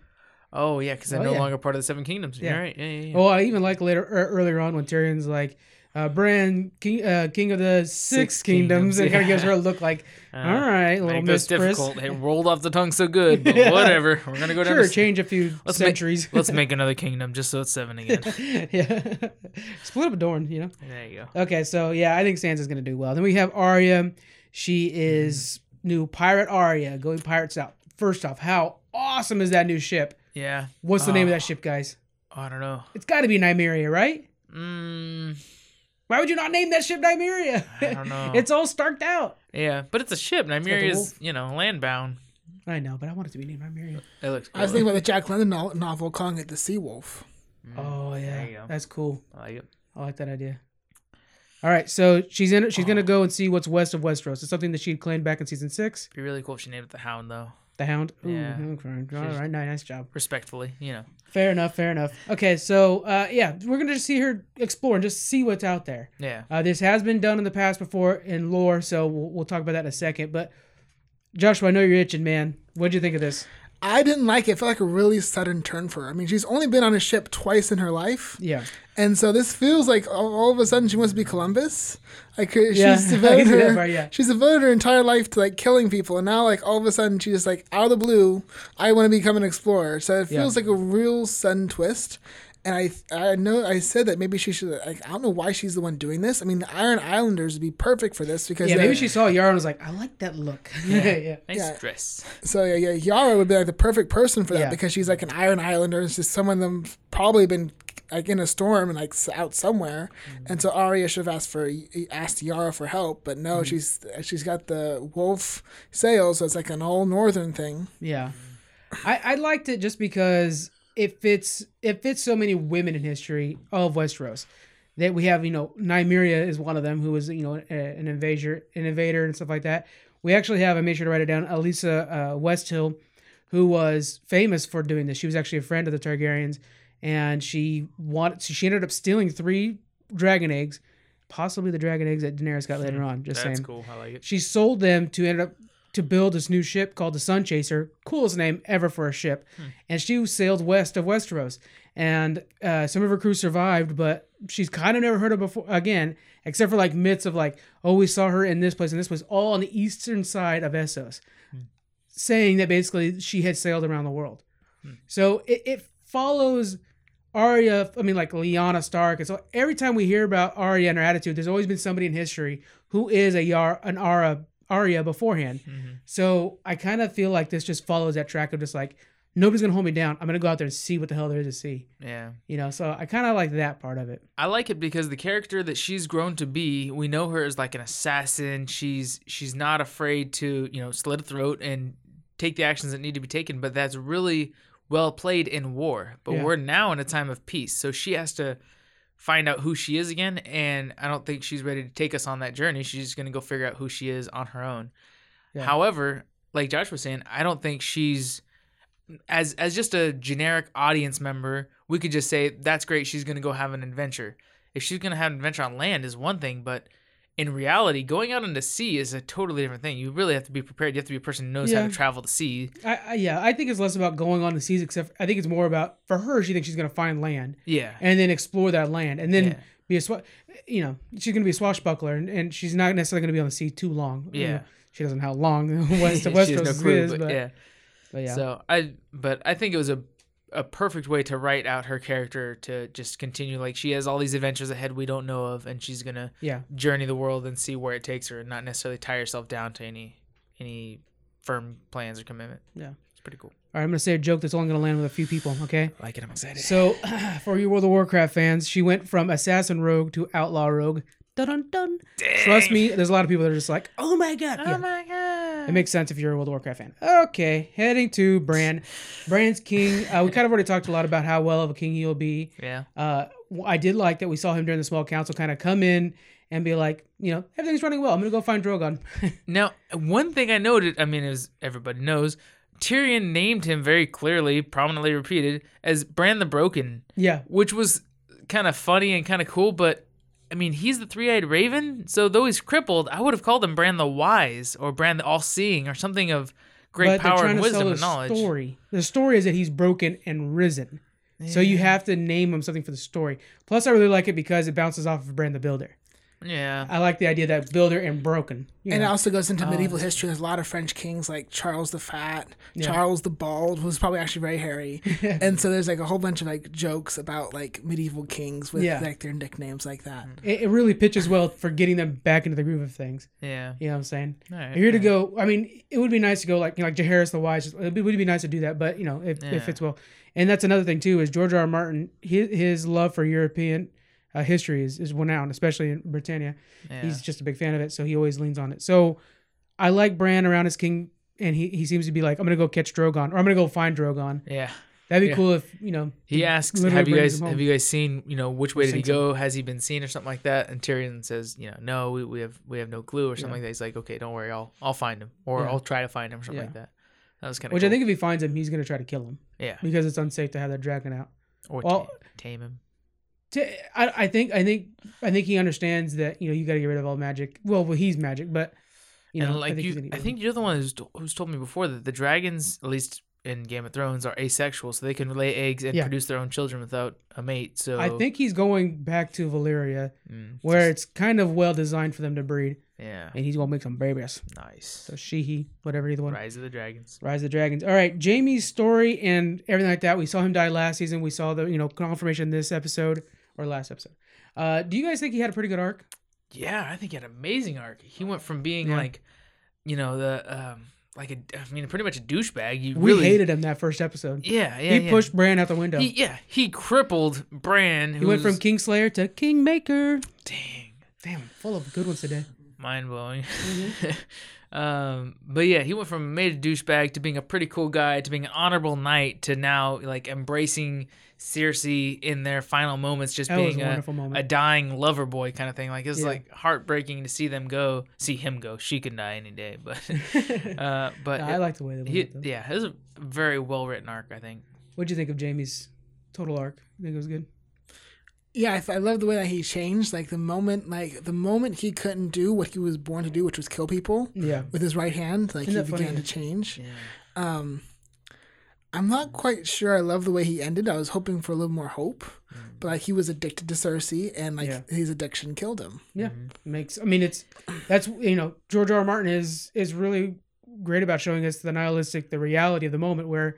Oh yeah, because they're Oh, no yeah. longer part of the Seven Kingdoms. Yeah. Right. Yeah, yeah, yeah. Oh, I even like later er, earlier on when Tyrion's like, uh, Bran, king, uh, king of the six, Six kingdoms, kingdoms, and kind of gives her a look like, Uh, all right, little Make this difficult. It rolled off the tongue so good, but whatever. We're gonna go down. Sure, to, change a few let's make- centuries. let's make another kingdom just so it's seven again. yeah, split up a Dorne, you know. there you go. Okay, so yeah, I think Sansa's gonna do well. Then we have Arya. She is new pirate Arya going pirates out. First off, how awesome is that new ship? Yeah. What's the name of Oh. that ship, guys? I don't know. It's got to be Nymeria, right? Mm, Why would you not name that ship Nymeria? I don't know. it's all starked out. yeah, but it's a ship. Nymeria is you know landbound. I know, but I want it to be named Nymeria. It looks. Cool. I was thinking about the Jack London no- novel calling it The Sea Wolf. Oh There yeah, you go. that's cool. I like it. I like that idea. All right, so she's in. She's gonna go and see what's west of Westeros. It's something that she claimed back in season six. Be really cool if she named it the Hound though. The Hound. Ooh, Yeah. okay. All right, nice job. Respectfully, you know. Fair enough. Fair enough. Okay, so uh, yeah, we're gonna just see her explore and just see what's out there. Yeah. Uh, this has been done in the past before in lore, so we'll, we'll talk about that in a second. But Joshua, I know you're itching, man. What'd you think of this? I didn't like it. It felt like a really sudden turn for her. I mean, she's only been on a ship twice in her life. Yeah. And so this feels like all, all of a sudden she wants to be Columbus. Like uh, her, Yeah, she's devoted can see that her, part, yeah. she's devoted her entire life to like killing people, and now like all of a sudden she's just like out of the blue, I want to become an explorer. So it Yeah. feels like a real sudden twist. And I I know I said that maybe she should. Like, I don't know why she's the one doing this. I mean, the Iron Islanders would be perfect for this because Yeah, maybe uh, she saw Yara and was like, I like that look. yeah. yeah. Nice Yeah. dress. So yeah, yeah, Yara would be like the perfect person for that Yeah. because she's like an Iron Islander. It's just some of them probably been like in a storm and like out somewhere, Mm-hmm. and so Arya should have asked for asked Yara for help, but no, Mm-hmm. she's she's got the wolf sails, so it's like an all northern thing. Yeah, I I liked it just because it fits it fits so many women in history of Westeros. That we have, you know, Nymeria is one of them who was, you know, an invader, an invader, and stuff like that. We actually have, I made sure to write it down, Elisa uh, Westhill, who was famous for doing this. She was actually a friend of the Targaryens, and she wanted, so she ended up stealing three dragon eggs, possibly the dragon eggs that Daenerys got later hmm. on. Just That's saying cool. I like it. she sold them to end up to build this new ship called the Sun Chaser, coolest name ever for a ship, hmm. and she sailed west of Westeros. And uh, some of her crew survived, but she's kind of never heard of before again, except for like myths of like, oh, we saw her in this place and this place, all on the eastern side of Essos, hmm. saying that basically she had sailed around the world. So it, it follows Arya, I mean, like Lyanna Stark. And so every time we hear about Arya and her attitude, there's always been somebody in history who is a Yar, an Ara, Arya beforehand. Mm-hmm. So I kind of feel like this just follows that track of just like, nobody's going to hold me down. I'm going to go out there and see what the hell there is to see. Yeah. You know, so I kind of like that part of it. I like it because the character that she's grown to be, we know her as like an assassin. She's she's not afraid to, you know, slit a throat and take the actions that need to be taken, but that's really well played in war. But Yeah. we're now in a time of peace. So she has to find out who she is again and I don't think she's ready to take us on that journey. She's just going to go figure out who she is on her own. Yeah. However, like Josh was saying, I don't think she's as as just a generic audience member, we could just say that's great. She's gonna go have an adventure. If she's gonna have an adventure on land is one thing, but in reality, going out into sea is a totally different thing. You really have to be prepared. You have to be a person who knows how to travel the sea. I, I yeah, I think it's less about going on the seas, except I think it's more about for her. She thinks she's gonna find land Yeah, and then explore that land, and then Yeah. be a swa- you know she's gonna be a swashbuckler, and, and she's not necessarily gonna be on the sea too long. You Yeah. know, she doesn't know how long west of has Westeros no is, but, but, yeah. but yeah, So I, but I think it was a a perfect way to write out her character to just continue. Like she has all these adventures ahead we don't know of, and she's gonna yeah, journey the world and see where it takes her, and not necessarily tie herself down to any any firm plans or commitment. Yeah. it's pretty cool. All right, I'm gonna say a joke that's only gonna land with a few people. Okay. I like it. I'm excited. So, for you World of Warcraft fans, she went from assassin rogue to outlaw rogue. Dun dun dun. Trust me, there's a lot of people that are just like, oh my god. Yeah. my god! It makes sense if you're a World of Warcraft fan. Okay, heading to Bran. Bran's king. Uh, we kind of already talked a lot about how well of a king he'll be. yeah, Uh, I did like that we saw him during the small council kind of come in and be like, you know, everything's running well. I'm gonna go find Drogon. Now, one thing I noted, I mean, as everybody knows, Tyrion named him very clearly, prominently repeated, as Bran the Broken, yeah, which was kind of funny and kind of cool, but. I mean, he's the three-eyed raven, so though he's crippled, I would have called him Bran the Wise or Bran the All-Seeing or something of great but power and wisdom and knowledge. story. The story is that he's broken and risen. So you have to name him something for the story. Plus, I really like it because it bounces off of Bran the Builder. Yeah, I like the idea that Builder and Broken. you And it also goes Oh. into um, medieval history. There's a lot of French kings like Charles the Fat, Yeah. Charles the Bald, who's probably actually very hairy. and so there's like a whole bunch of like jokes about like medieval kings with Yeah. like their nicknames like that. Mm. it, it really pitches well for getting them back into the groove of things. yeah. You know what I'm saying? All right, If you're to go, I mean, it would be nice to go like you know, like Jaehaerys the Wise. It would be, nice to do that, but you know, if Yeah. it fits well. And that's another thing too is George R. R. Martin. His, his love for European uh, history is is renowned, especially in Britannia. Yeah. He's just a big fan of it, so he always leans on it. So I like Bran around his king, and he, he seems to be like, I'm gonna go catch Drogon, or I'm gonna go find Drogon. yeah. That'd be Yeah. cool if you know. He asks, "Have you guys have you guys seen you know which way did he go? Has he been seen or something like that?" And Tyrion says, "You know, no, we, we have we have no clue or something Yeah. like that." He's like, "Okay, don't worry, I'll I'll find him or Yeah. I'll try to find him or something like that." That was kind of Which I think if he finds him, he's gonna try to kill him yeah, because it's unsafe to have that dragon out. or well- ta- tame him. T- I, I think I think I think he understands that you know you got to get rid of all magic. Well, well, he's magic, but you know, and like I think you, I think you're the one who's, who's told me before that the dragons, at least in Game of Thrones, are asexual, so they can lay eggs and Yeah. produce their own children without a mate. So I think he's going back to Valyria, mm, where just- it's kind of well designed for them to breed, yeah, and he's gonna make some babies. nice. So she, he, whatever either one. Rise of the Dragons. Rise of the Dragons. All right, Jaime's story and everything like that. We saw him die last season. We saw the you know confirmation this episode or last episode. Uh, do you guys think he had a pretty good arc? Yeah, I think he had an amazing arc. He went from being Yeah. like, you know, the um, like a, I mean, pretty much a douchebag. You We really hated him that first episode. Yeah, yeah. he yeah. pushed Bran out the window. He, yeah, he crippled Bran. He went from Kingslayer to Kingmaker. dang, Damn, full of good ones today. mind blowing. Mm-hmm. um, but yeah, he went from made a douchebag to being a pretty cool guy to being an honorable knight to now like embracing Cersei in their final moments, just That being a a, moment. a dying lover boy kind of thing. Like it's Yeah. like heartbreaking to see them go, see him go. She can die any day, but uh, but I it- like the way they went. he, yeah, it was a very well written arc. I think. What'd you think of Jaime's total arc? I think it was good. Yeah, I, th- I love the way that he changed. Like the moment, like the moment he couldn't do what he was born to do, which was kill people Yeah. with his right hand, like Isn't he began funny? to change. Yeah. Um, I'm not quite sure. I love the way he ended. I was hoping for a little more hope, but like he was addicted to Cersei, and like Yeah. his addiction killed him. Yeah, makes. I mean, it's that's you know George R. R. Martin is is really great about showing us the nihilistic, the reality of the moment, where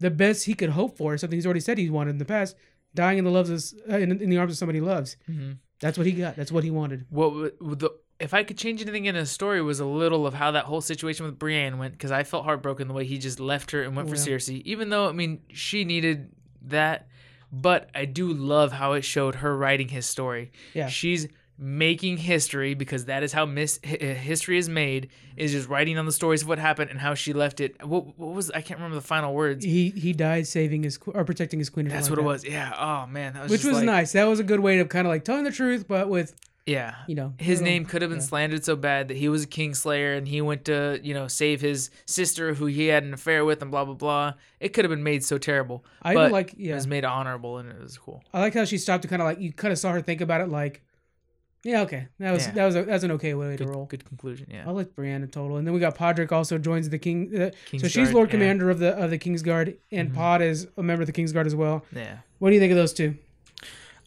the best he could hope for is something he's already said he wanted in the past, dying in the loves of, uh, in, in the arms of somebody he loves. Mm-hmm. That's what he got. That's what he wanted. what w- w- the if I could change anything in his story was a little of how that whole situation with Brienne went because I felt heartbroken the way he just left her and went for Yeah. Cersei, even though I mean she needed that, but I do love how it showed her writing his story. Yeah. she's making history because that is how mis- history is made is just writing on the stories of what happened and how she left it. What, what was I can't remember the final words. He he died saving his or protecting his queen. That's something what it like was. Yeah. Oh man, that was. Which was like- nice. That was a good way of kind of like telling the truth, but with Yeah. you know his name could have been yeah. slandered so bad that he was a kingslayer and he went to you know save his sister who he had an affair with and blah blah blah it could have been made so terrible I but like it yeah. was made honorable and it was cool I like how she stopped to kind of like you kind of saw her think about it like, yeah, okay, that was Yeah. that was a, that's an okay way to good, roll. good conclusion yeah I like Brienne in total, and then we got Podrick also joins the king. Uh, so she's Lord yeah. Commander of the of the Kingsguard, and Mhm. Pod is a member of the Kingsguard as well. yeah What do you think of those two?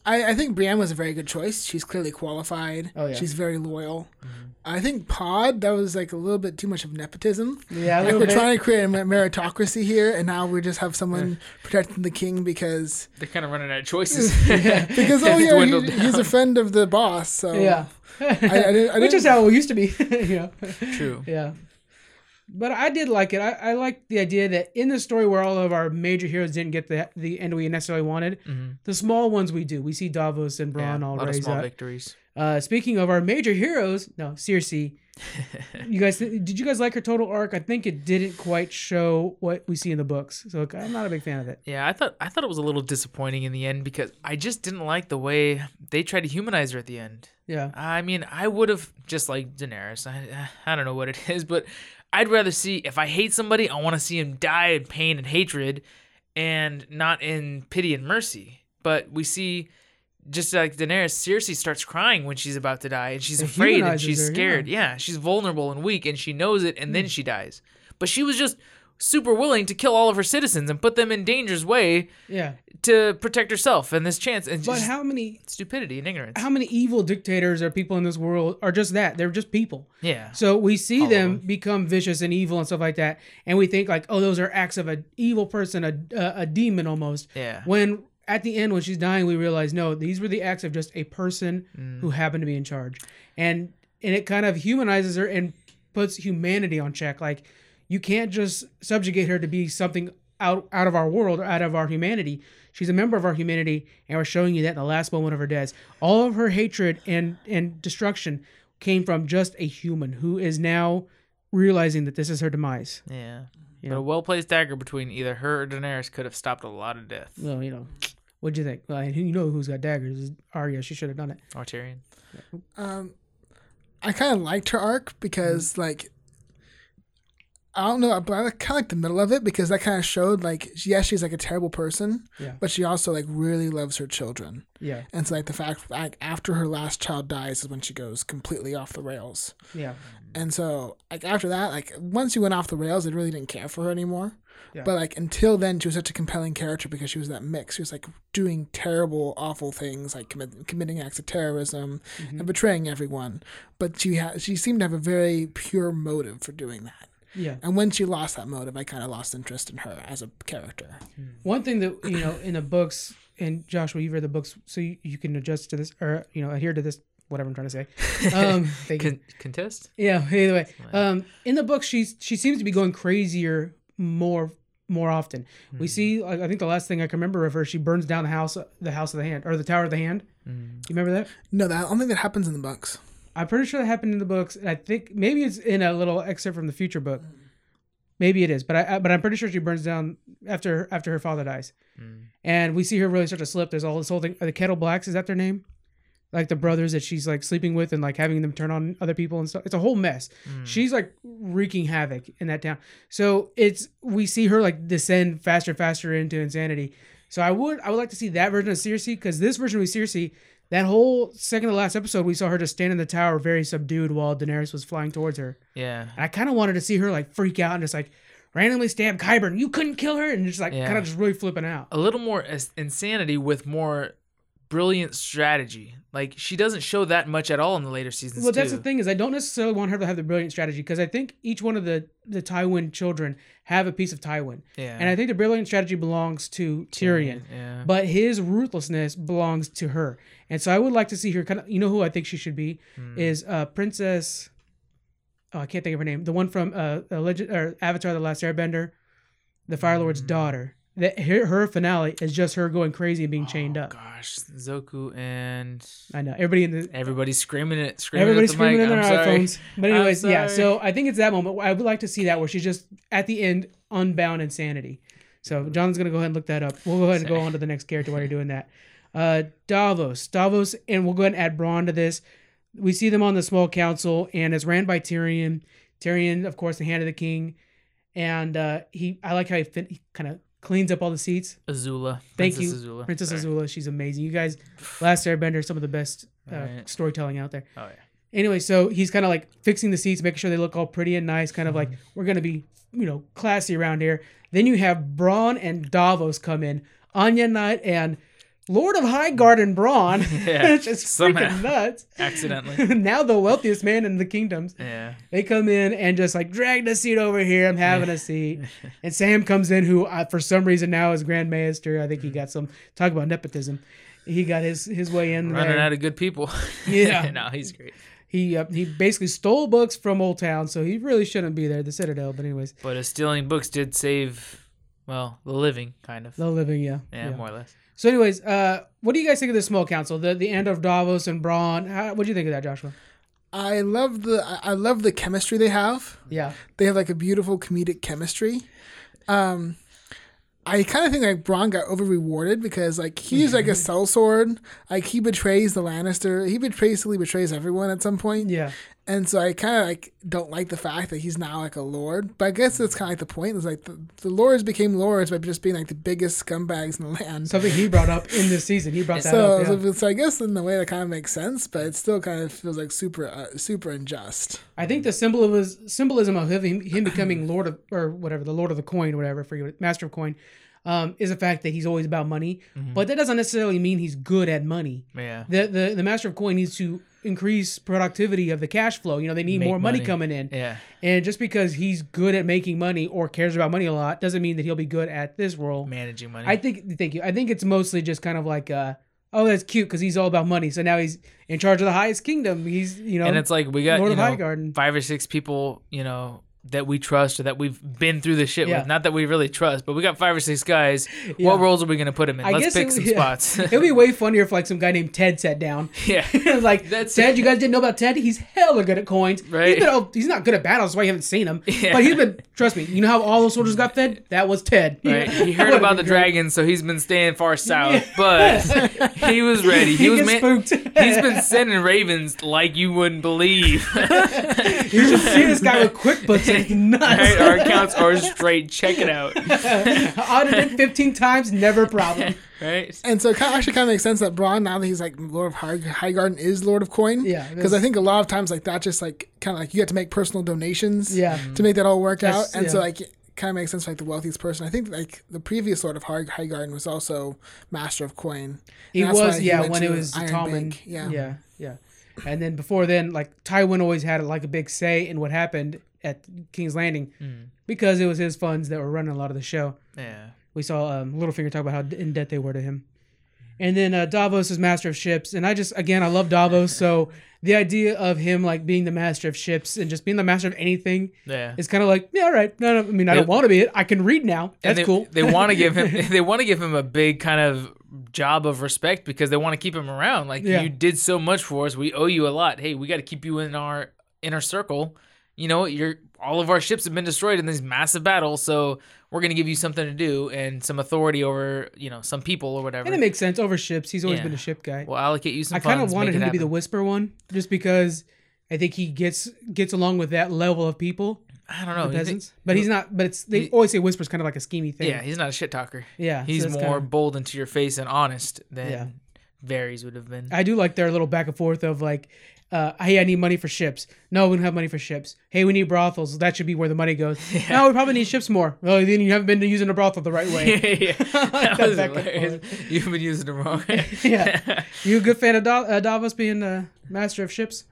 I, I think Brienne was a very good choice. She's clearly qualified. Oh, yeah. She's very loyal. Mm-hmm. I think Pod that was like a little bit too much of nepotism. Yeah, Like we're trying to create a meritocracy here, and now we just have someone protecting the king because they're kind of running out of choices yeah. because oh yeah, he, he's a friend of the boss. So yeah, I didn't- I which is how it used to be. you know? true Yeah. But I did like it. I, I like the idea that in the story where all of our major heroes didn't get the the end we necessarily wanted, Mhm. the small ones we do. We see Davos and yeah, Bronn a all of small up. victories Uh, speaking of our major heroes, no, Cersei. you guys, did you guys like her total arc? I think it didn't quite show what we see in the books, so I'm not a big fan of it. yeah i thought i thought it was a little disappointing in the end because i just didn't like the way they tried to humanize her at the end Yeah, I mean, I would have just like Daenerys. I, I don't know what it is, but I'd rather see if I hate somebody, I want to see him die in pain and hatred, and not in pity and mercy. But we see, just like Daenerys, Cersei starts crying when she's about to die, and she's It afraid and she's her, scared. Yeah. she's vulnerable and weak, and she knows it, and then hmm. she dies. But she was just super willing to kill all of her citizens and put them in danger's way yeah. To protect herself and this chance and But just how many stupidity and ignorance. how many evil dictators or people in this world are just that? They're just people. yeah. So we see All them. become vicious and evil and stuff like that, and we think like, oh, those are acts of an evil person, a a, a demon almost. Yeah. When at the end, when she's dying, we realize no, these were the acts of just a person Mm. who happened to be in charge, and and it kind of humanizes her and puts humanity on check. Like you can't just subjugate her to be something out out of our world or out of our humanity. She's a member of our humanity, and we're showing you that in the last moment of her death. All of her hatred and and destruction came from just a human who is now realizing that this is her demise. Yeah. You But know. a well placed dagger between either her or Daenerys could have stopped a lot of death. Well, you know, what'd you think? Well, you know who's got daggers? Is Arya. She should have done it. Or Tyrion. Um, I kind of liked her arc because like I don't know, but I kind of like the middle of it because that kind of showed like yes, she's like a terrible person, Yeah. but she also like really loves her children, Yeah. and so like the fact like after her last child dies is when she goes completely off the rails, Yeah. and so like after that like once she went off the rails, I really didn't care for her anymore. Yeah. But like until then, she was such a compelling character because she was that mix. She was like doing terrible, awful things, like commit, committing acts of terrorism Mm-hmm. and betraying everyone. But she had she seemed to have a very pure motive for doing that. Yeah. And when she lost that motive, I kind of lost interest in her as a character. One thing that you know in the books, and Joshua, you've read the books, so you, you can adjust to this or you know adhere to this whatever I'm trying to say. Um, thank you. Con- contest? Yeah. Either way, um, in the book, she's she seems to be going crazier more more often. We see. I I think the last thing I can remember of her, she burns down the house, the house of the hand, or the tower of the hand. You remember that? No, that, I don't think that happens in the books. I'm pretty sure that happened in the books. And I think maybe it's in a little excerpt from the future book. Maybe it is, but I, I but I'm pretty sure she burns down after after her father dies, mm. and we see her really start to slip. There's all this whole thing. The Kettleblacks? Is that their name? Like the brothers that she's like sleeping with and like having them turn on other people and stuff. It's a whole mess. Mm. She's like wreaking havoc in that town. So it's we see her like descend faster, and faster into insanity. So I would I would like to see that version of Cersei because this version with Cersei, that whole second to last episode, we saw her just stand in the tower very subdued while Daenerys was flying towards her. Yeah. And I kind of wanted to see her like freak out and just like randomly stab Qyburn. You couldn't kill her, and just like Yeah. kind of just really flipping out. A little more insanity with more brilliant strategy. Like she doesn't show that much at all in the later seasons. Well, that's too. the thing is I don't necessarily want her to have the brilliant strategy because I think each one of the the Tywin children have a piece of Tywin, Yeah. and I think the brilliant strategy belongs to Tyrion. Yeah. But his ruthlessness belongs to her, and so I would like to see her kind of. You know who I think she should be Hmm. is uh, Princess. Oh, I can't think of her name. The one from uh, Legend or Avatar: The Last Airbender, the Fire. Lord's daughter. That her, her finale is just her going crazy and being chained Oh, up. Gosh, Zoku and I know everybody in the everybody's screaming it, screaming Everybody's at the screaming mic. in their I'm sorry. iPhones. But anyways, yeah. So I think it's that moment. I would like to see that where she's just at the end unbound insanity. So John's gonna go ahead and look that up. We'll go ahead and go on to the next character while you're doing that. Uh, Davos, Davos, and we'll go ahead and add Bronn to this. We see them on the small council, and it's ran by Tyrion. Tyrion, of course, the hand of the king, and uh, he. I like how he, fin- he kind of cleans up all the seats. Azula. Thank Princess you, Azula. Princess Sorry. Azula. She's amazing. You guys, Last Airbender, some of the best uh, Right. storytelling out there Oh yeah. anyway, so he's kind of like fixing the seats, making sure they look all pretty and nice, kind of like we're gonna be, you know, classy around here. Then you have Bronn and Davos come in, Onion Knight and Lord of Highgarden and Bronn, Yeah, somehow. freaking nuts. Accidentally. now the wealthiest man in the kingdoms. Yeah. They come in and just like drag the seat over here. I'm having a seat. And Sam comes in, who uh, for some reason now is Grand Maester. I think he got some talk about nepotism. He got his his way in Running there. out of good people. Yeah. no, he's great. He uh, he basically stole books from Oldtown, so he really shouldn't be there. The Citadel, but anyways, But uh, stealing books did save, well, the living, kind of. the living, yeah, yeah, more or less. So, anyways, uh, what do you guys think of the small council? The the end of Davos and Bronn. How, what do you think of that, Joshua? I love the I- love the chemistry they have. Yeah, They have like a beautiful comedic chemistry. Um, I kind of think like Bronn got over rewarded because like he's like a sellsword. Like he betrays the Lannister. He basically betrays everyone at some point. yeah. And so I kind of like don't like the fact that he's now like a lord. But I guess that's kind of like the point. Is like the, the lords became lords by just being like the biggest scumbags in the land. Something he brought up in this season. He brought that so, up. Yeah. so, so I guess in the way that kind of makes sense, but it still kind of feels like super uh, super unjust. I think the symbolism symbolism of him, him becoming Lord of or whatever the Lord of the Coin, whatever for you, Master of Coin, um, is the fact that he's always about money. But that doesn't necessarily mean he's good at money. Yeah. The, the the Master of Coin needs to increase productivity of the cash flow. You know, they need Make more money, money. coming in. Yeah. And just because he's good at making money or cares about money a lot doesn't mean that he'll be good at this role. Managing money. I think thank you. I think it's mostly just kind of like uh oh that's cute because he's all about money. So now he's in charge of the highest kingdom. He's you know and it's like we got Lord you of know, five or six people, you know, that we trust or that we've been through the shit Yeah. with. Not that we really trust, but we got five or six guys. Yeah. What roles are we gonna put him in? I Let's pick it- some yeah. spots. It'd be way funnier if like some guy named Ted sat down. yeah. like That's- Ted, you guys didn't know about Ted? He's hella good at coins. Right. He's, been, he's not good at battles, that's why you haven't seen him. Yeah. But he's been. Trust me. You know how all those soldiers got fed? That was Ted. Right. He heard about the dragons, so he's been staying far south. But he was ready. He, He was gets man- spooked. He's been sending ravens like you wouldn't believe. You should see this guy with QuickBooks. It's nuts. Our accounts are straight. Check it out. Audited 15 times, never a problem. Right. And so it kind of actually kind of makes sense that Bronn, now that he's like Lord of High, Garden, is Lord of Coin. Yeah, Because I think a lot of times like that just like kind of like you have to make personal donations. Yeah. To make that all work That's- out, and so yeah. like kind of makes sense like the wealthiest person. I think like the previous Lord of High, Garden was also Master of Coin. He was, why yeah, went when to it was Iron Tommen. Yeah. yeah, yeah. And then before then, like Tywin always had like a big say in what happened at King's Landing because it was his funds that were running a lot of the show. Yeah. We saw um, Littlefinger talk about how in debt they were to him. And then uh, Davos is master of ships, and I just again I love Davos. So the idea of him like being the master of ships and just being the master of anything Yeah. is kind of like yeah, all right. No, no, I mean I don't want to be it. I can read now. That's they, cool. They want to give him they want to give him a big kind of job of respect because they want to keep him around. Like Yeah. you did so much for us, we owe you a lot. Hey, we got to keep you in our inner circle. You know, you're all of our ships have been destroyed in these massive battles, so we're gonna give you something to do and some authority over you know some people or whatever. and it makes sense over ships. He's always Yeah. been a ship guy. we'll allocate you some. I kind of wanted him to be the. Whisper one, just because I think he gets gets along with that level of people, I don't know. you think- peasants. But he's not. But it's they he- always say Whisper's kind of like a schemy thing. yeah, he's not a shit talker. yeah. He's that's more kinda- bold into your face and honest than Yeah. Varys would have been. I do like their little back and forth of like, uh, hey, I need money for ships. No, we don't have money for ships. Hey, we need brothels. That should be where the money goes. No, we probably need ships more. Well, then you haven't been using a brothel the right way. yeah, that that was back and hilarious. You've been using it wrong. yeah. You a good fan of da- uh, Davos being the master of ships?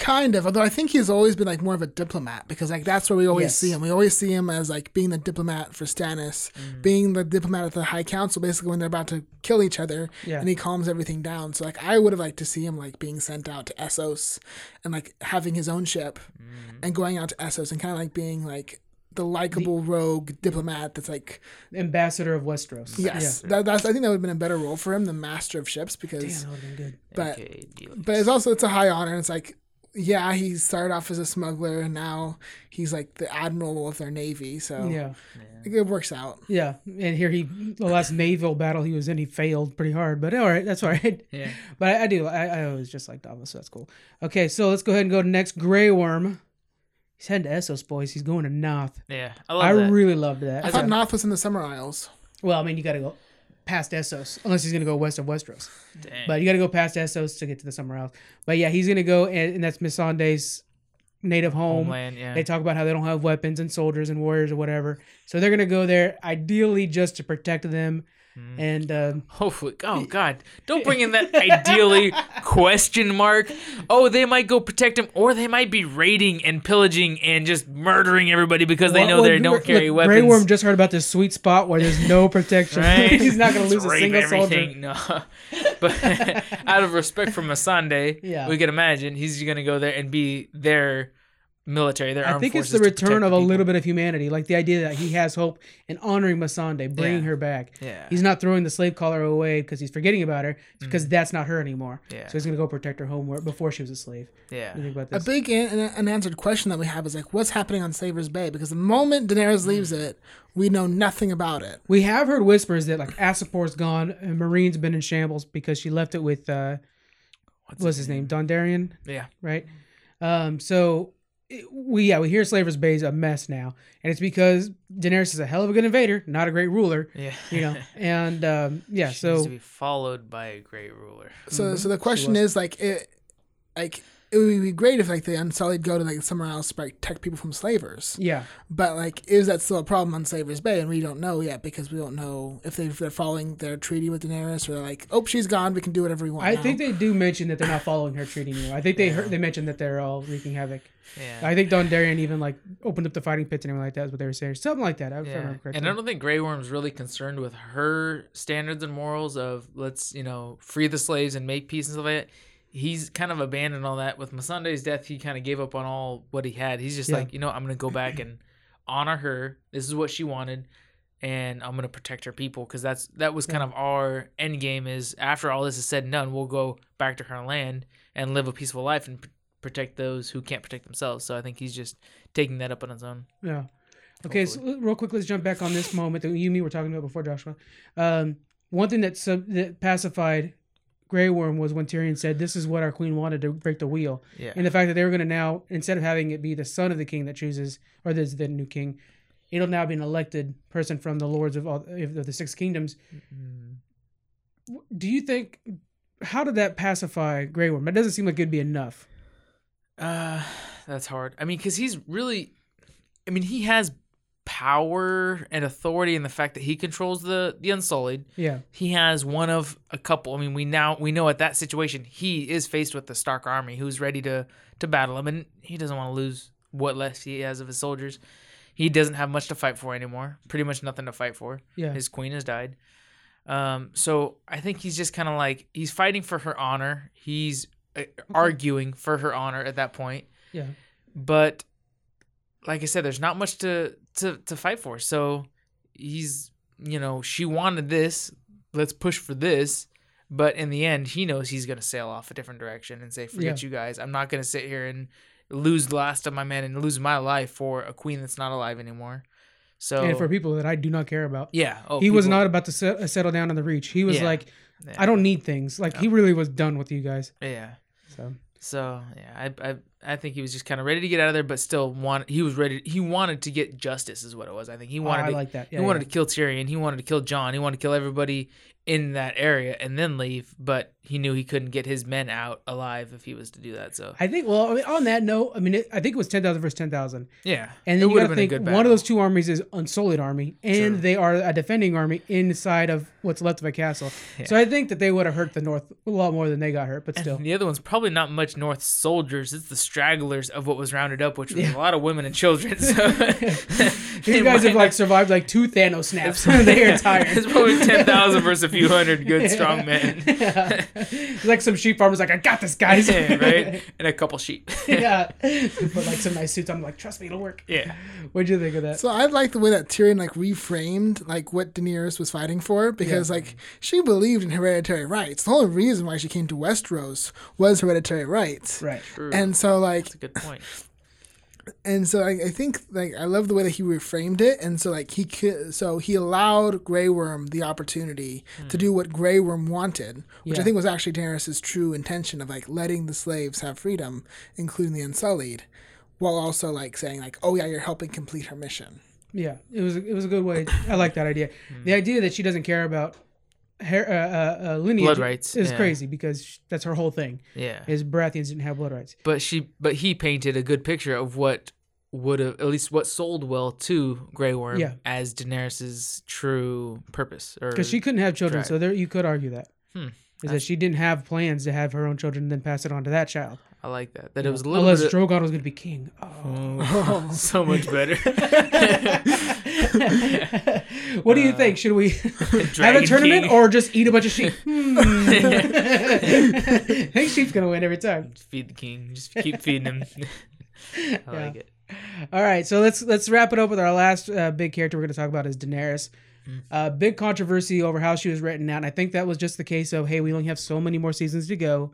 Kind of, although I think he's always been like more of a diplomat because like that's where we always Yes. see him. We always see him as like being the diplomat for Stannis, Mm. being the diplomat at the High Council, basically when they're about to kill each other, Yeah. and he calms everything down. So like I would have liked to see him like being sent out to Essos and like having his own ship Mm. and going out to Essos and kind of like being like the likable rogue diplomat that's like Ambassador of Westeros. yes, that, that's I think that would have been a better role for him than Master of Ships because Damn, that would have been good. but Okay, but it's also it's a high honor. And it's like, yeah, he started off as a smuggler, and now he's like the admiral of their navy. So Yeah. it works out. Yeah. And here he, the last naval battle he was in, he failed pretty hard. But all right, that's all right. Yeah. But I, I do. I, I always just like Davos, so that's cool. Okay, so let's go ahead and go to next. Grey Worm. He's heading to Essos, boys. He's going to Naath. Yeah, I love I that. really loved that. I thought Naath was in the Summer Isles. well, I mean, you got to go past Essos, unless he's going to go west of Westeros. Dang. But you got to go past Essos to get to the Summer Isles. But yeah, he's going to go, and, and that's Missandei's native home. Homeland, yeah. They talk about how they don't have weapons and soldiers and warriors or whatever. So they're going to go there, ideally just to protect them. Mm-hmm. And um, Hopefully, oh god, don't bring in that ideally question mark. Oh, they might go protect him, or they might be raiding and pillaging and just murdering everybody because they Well, know well, they don't look, carry look, weapons. Grey Worm just heard about this sweet spot where there's no protection. Right? He's not going to lose a single soldier. No, but out of respect for Missandei, Yeah. we can imagine he's gonna go there and be their military. Their I armed think it's the return of a people. little bit of humanity, like the idea that he has hope in honoring Missandei, bringing Yeah. her back. Yeah. He's not throwing the slave collar away because he's forgetting about her, because that's not her anymore. Yeah. So he's going to go protect her home where, before she was a slave. Yeah. What do you think about A big an- unanswered question that we have is like, what's happening on Slaver's Bay? Because the moment Daenerys leaves it, we know nothing about it. We have heard whispers that like Astapor's gone and Meereen's been in shambles because she left it with uh, what's his name, Don Dondarian, Yeah. right? Um, so it- we yeah we hear Slaver's Bay is a mess now, and it's because Daenerys is a hell of a good invader, not a great ruler, Yeah. you know. and um, yeah, She needs so to be followed by a great ruler. So so the question is like it like it would be great if like the Unsullied go to like somewhere else to protect people from slavers. yeah, But like, is that still a problem on Slaver's Bay? And we don't know yet because we don't know if, they, if they're following their treaty with Daenerys or they're like, oh, she's gone, we can do whatever we want. I now. think they do mention that they're not following her treaty anymore. I think they heard, they mentioned that they're all wreaking havoc. Yeah. I think Dondarian even like opened up the fighting pits and everything like that. Is what they were saying, something like that. I Yeah. remember correctly. And I don't think Grey Worm's really concerned with her standards and morals of let's, you know, free the slaves and make peace and stuff like that. He's kind of abandoned all that. With Missandei's death, he kind of gave up on all what he had. He's just Yeah. like, you know, I'm gonna go back and honor her. This is what she wanted, and I'm gonna protect her people because that's that was kind of our end game. Is after all this is said and done, we'll go back to her land and live a peaceful life and pr- protect those who can't protect themselves. So I think he's just taking that up on his own. Yeah. Okay, so real quick, let's jump back on this moment that you and me were talking about before, Joshua. Um, one thing that sub- that pacified Grey Worm was when Tyrion said, "This is what our queen wanted to break the wheel," Yeah. and the fact that they were going to now, instead of having it be the son of the king that chooses, or the, the new king, it'll now be an elected person from the lords of all of the six kingdoms. W- Do you think? How did that pacify Grey Worm? It doesn't seem like it'd be enough. Uh, that's hard. I mean, because he's really, I mean, he has power and authority and the fact that he controls the the Unsullied. Yeah, He has one of a couple. I mean, we now we know at that situation he is faced with the Stark army, who's ready to to battle him, and he doesn't want to lose what less he has of his soldiers. He doesn't have much to fight for anymore. Pretty much nothing to fight for. yeah. His queen has died. Um, so I think he's just kind of like he's fighting for her honor. He's uh, arguing for her honor at that point. Yeah. But like I said, there's not much to to to fight for. So he's you know she wanted this. Let's push for this. But in the end, he knows he's gonna sail off a different direction and say, "Forget Yeah. you guys. I'm not gonna sit here and lose the last of my men and lose my life for a queen that's not alive anymore." So And for people that I do not care about. yeah, oh, he was not about to set, uh, settle down on the reach. He was Yeah. like, Yeah. I don't need things. Like he really was done with you guys. Yeah. So So yeah, I I I think he was just kind of ready to get out of there, but still want he was ready. He wanted to get justice, is what it was. I think he oh, wanted. I to, like that. Yeah, he wanted to kill Tyrion. He wanted to kill Jon. He wanted to kill everybody in that area and then leave. But he knew he couldn't get his men out alive if he was to do that. So I think. Well, I mean, on that note, I mean, it, I think it was ten thousand versus ten thousand, yeah, and it then you got to think one of those two armies is Unsullied army, and they are a defending army inside of what's left of a castle. Yeah. So I think that they would have hurt the North a lot more than they got hurt. But still, And the other one's probably not much North soldiers. It's the stragglers of what was rounded up, which was Yeah. a lot of women and children. So you it guys have like survived like two Thanos snaps. they are tired. It's probably ten thousand versus a few hundred good strong men. Yeah. It's like some sheep farmers like I got this guys Yeah, right? And a couple sheep. yeah They put like some nice suits on like trust me it'll work yeah. what'd you think of that So I like the way that Tyrion like reframed like what Daenerys was fighting for because like she believed in hereditary rights. The only reason why she came to Westeros was hereditary rights. right True. And so like That's a good point. And so I, I think like I love the way that he reframed it, and so like he could, so he allowed Grey Worm the opportunity to hmm. do what Grey Worm wanted, which I think was actually Daenerys' true intention of like letting the slaves have freedom, including the Unsullied, while also like saying like, oh yeah, you're helping complete her mission. yeah it was it was a good way i like that idea. Hmm. The idea that she doesn't care about her uh, uh, uh, lineage Blood rights, is yeah. crazy because that's her whole thing Yeah. is Baratheons didn't have blood rights But she but he painted a good picture of what would have at least what sold well to Grey Worm Yeah. as Daenerys's true purpose. Because she couldn't have children Right. so there you could argue that Hmm. is that she didn't have plans to have her own children and then pass it on to that child I like that. That it was a little unless bit Drogon was going to be king oh. so much better. what do you think should we have a tournament King. or just eat a bunch of sheep hmm. I think sheep's going to win every time feed the king. Just keep feeding him. I like it. All right, so let's let's wrap it up with our last uh, big character we're going to talk about is Daenerys. Uh, big controversy over how she was written out. And I think that was just the case of hey, we only have so many more seasons to go.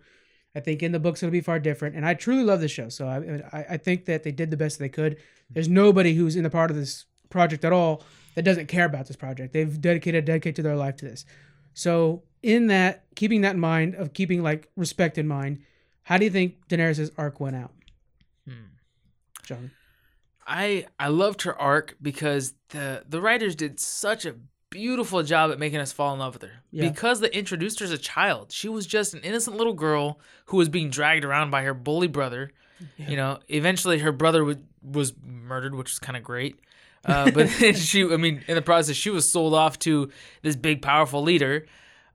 I think in the books it'll be far different, and I truly love this show. So I, I I think that they did the best they could. There's nobody who's in the part of this project at all that doesn't care about this project. They've dedicated dedicated their life to this. So in that, keeping that in mind, of keeping like respect in mind, how do you think Daenerys' arc went out, Hmm. John? I I loved her arc because the the writers did such a beautiful job at making us fall in love with her. Yeah. Because they introduced her as a child. She was just an innocent little girl who was being dragged around by her bully brother. You know, eventually her brother was, was murdered, which was kind of great. Uh, but she, I mean, in the process, she was sold off to this big, powerful leader.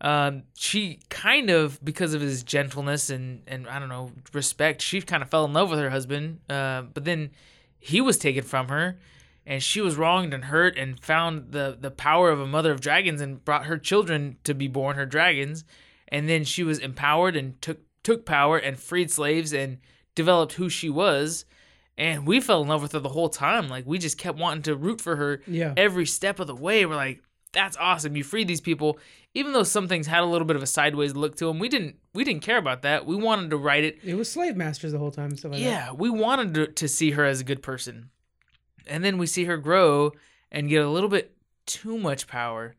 Um, she kind of, because of his gentleness and, and I don't know, respect, she kind of fell in love with her husband. Uh, but then he was taken from her and she was wronged and hurt and found the, the power of a mother of dragons and brought her children to be born her dragons. And then she was empowered and took, took power and freed slaves and developed who she was. And we fell in love with her the whole time. Like we just kept wanting to root for her Yeah. every step of the way. We're like, that's awesome. You freed these people. Even though some things had a little bit of a sideways look to them, we didn't we didn't care about that. We wanted to write it. It was slave masters the whole time stuff like that. Yeah, we wanted to, to see her as a good person. And then we see her grow and get a little bit too much power.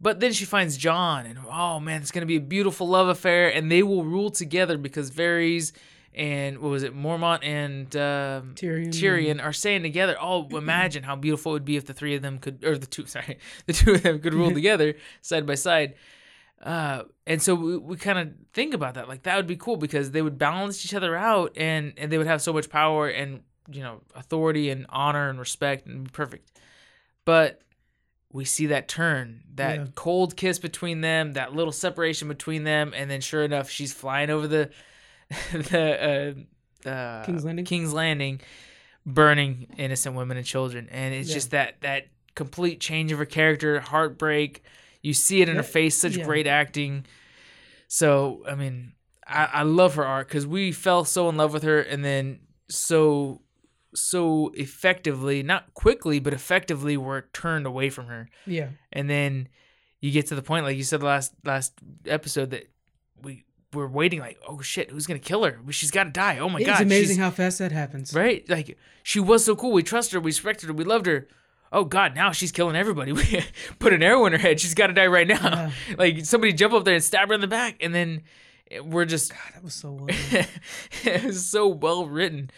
But then she finds Jon, and oh man, it's gonna be a beautiful love affair, and they will rule together because Varys and what was it, Mormont and um, Tyrion. Tyrion are staying together. Oh, imagine how beautiful it would be if the three of them could, or the two, sorry, the two of them could rule together side by side. Uh, and so we, we kind of think about that, like that would be cool because they would balance each other out, and and they would have so much power and you know authority and honor and respect and be perfect. But we see that turn, that Yeah. cold kiss between them, that little separation between them, and then sure enough, she's flying over the the uh, uh, King's Landing? King's Landing, burning innocent women and children, and it's Yeah. just that that complete change of her character, heartbreak. You see it in her face. Such yeah. great acting. So I mean, I, I love her art because we fell so in love with her, and then so so effectively, not quickly, but effectively, we're turned away from her Yeah. and then you get to the point like you said last last episode that we're waiting like oh shit who's gonna kill her? She's gotta die. Oh my god. it's amazing how fast that happens. right? Like she was so cool. We trust her. We respected her. We loved her. Oh god now she's killing everybody. We put an arrow in her head. She's gotta die right now. Yeah. like somebody jump up there and stab her in the back and then we're just That was so well. it was so well written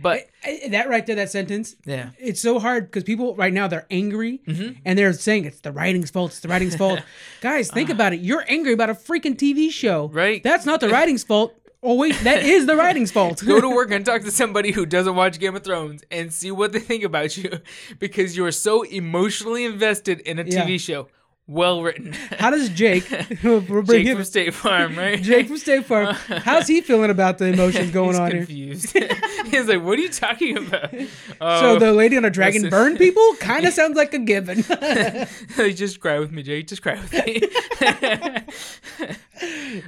but I- that right there, that sentence. yeah It's so hard because people right now they're angry Mm-hmm. and they're saying it's the writing's fault. It's the writing's fault. Guys, think about it. You're angry about a freaking TV show. Right. That's not the writing's fault. Oh wait, that is the writing's fault. go to work and talk to somebody who doesn't watch Game of Thrones and see what they think about you because you're so emotionally invested in a Yeah. TV show. Well written. How does Jake? we'll bring Jake him. from State Farm, right? Jake from State Farm. How's he feeling about the emotions going He's on here? confused. He's like, "What are you talking about?" So Oh, the lady on a dragon listen. burn people kind of sounds like a given. just cry with me, Jake. Just cry with me.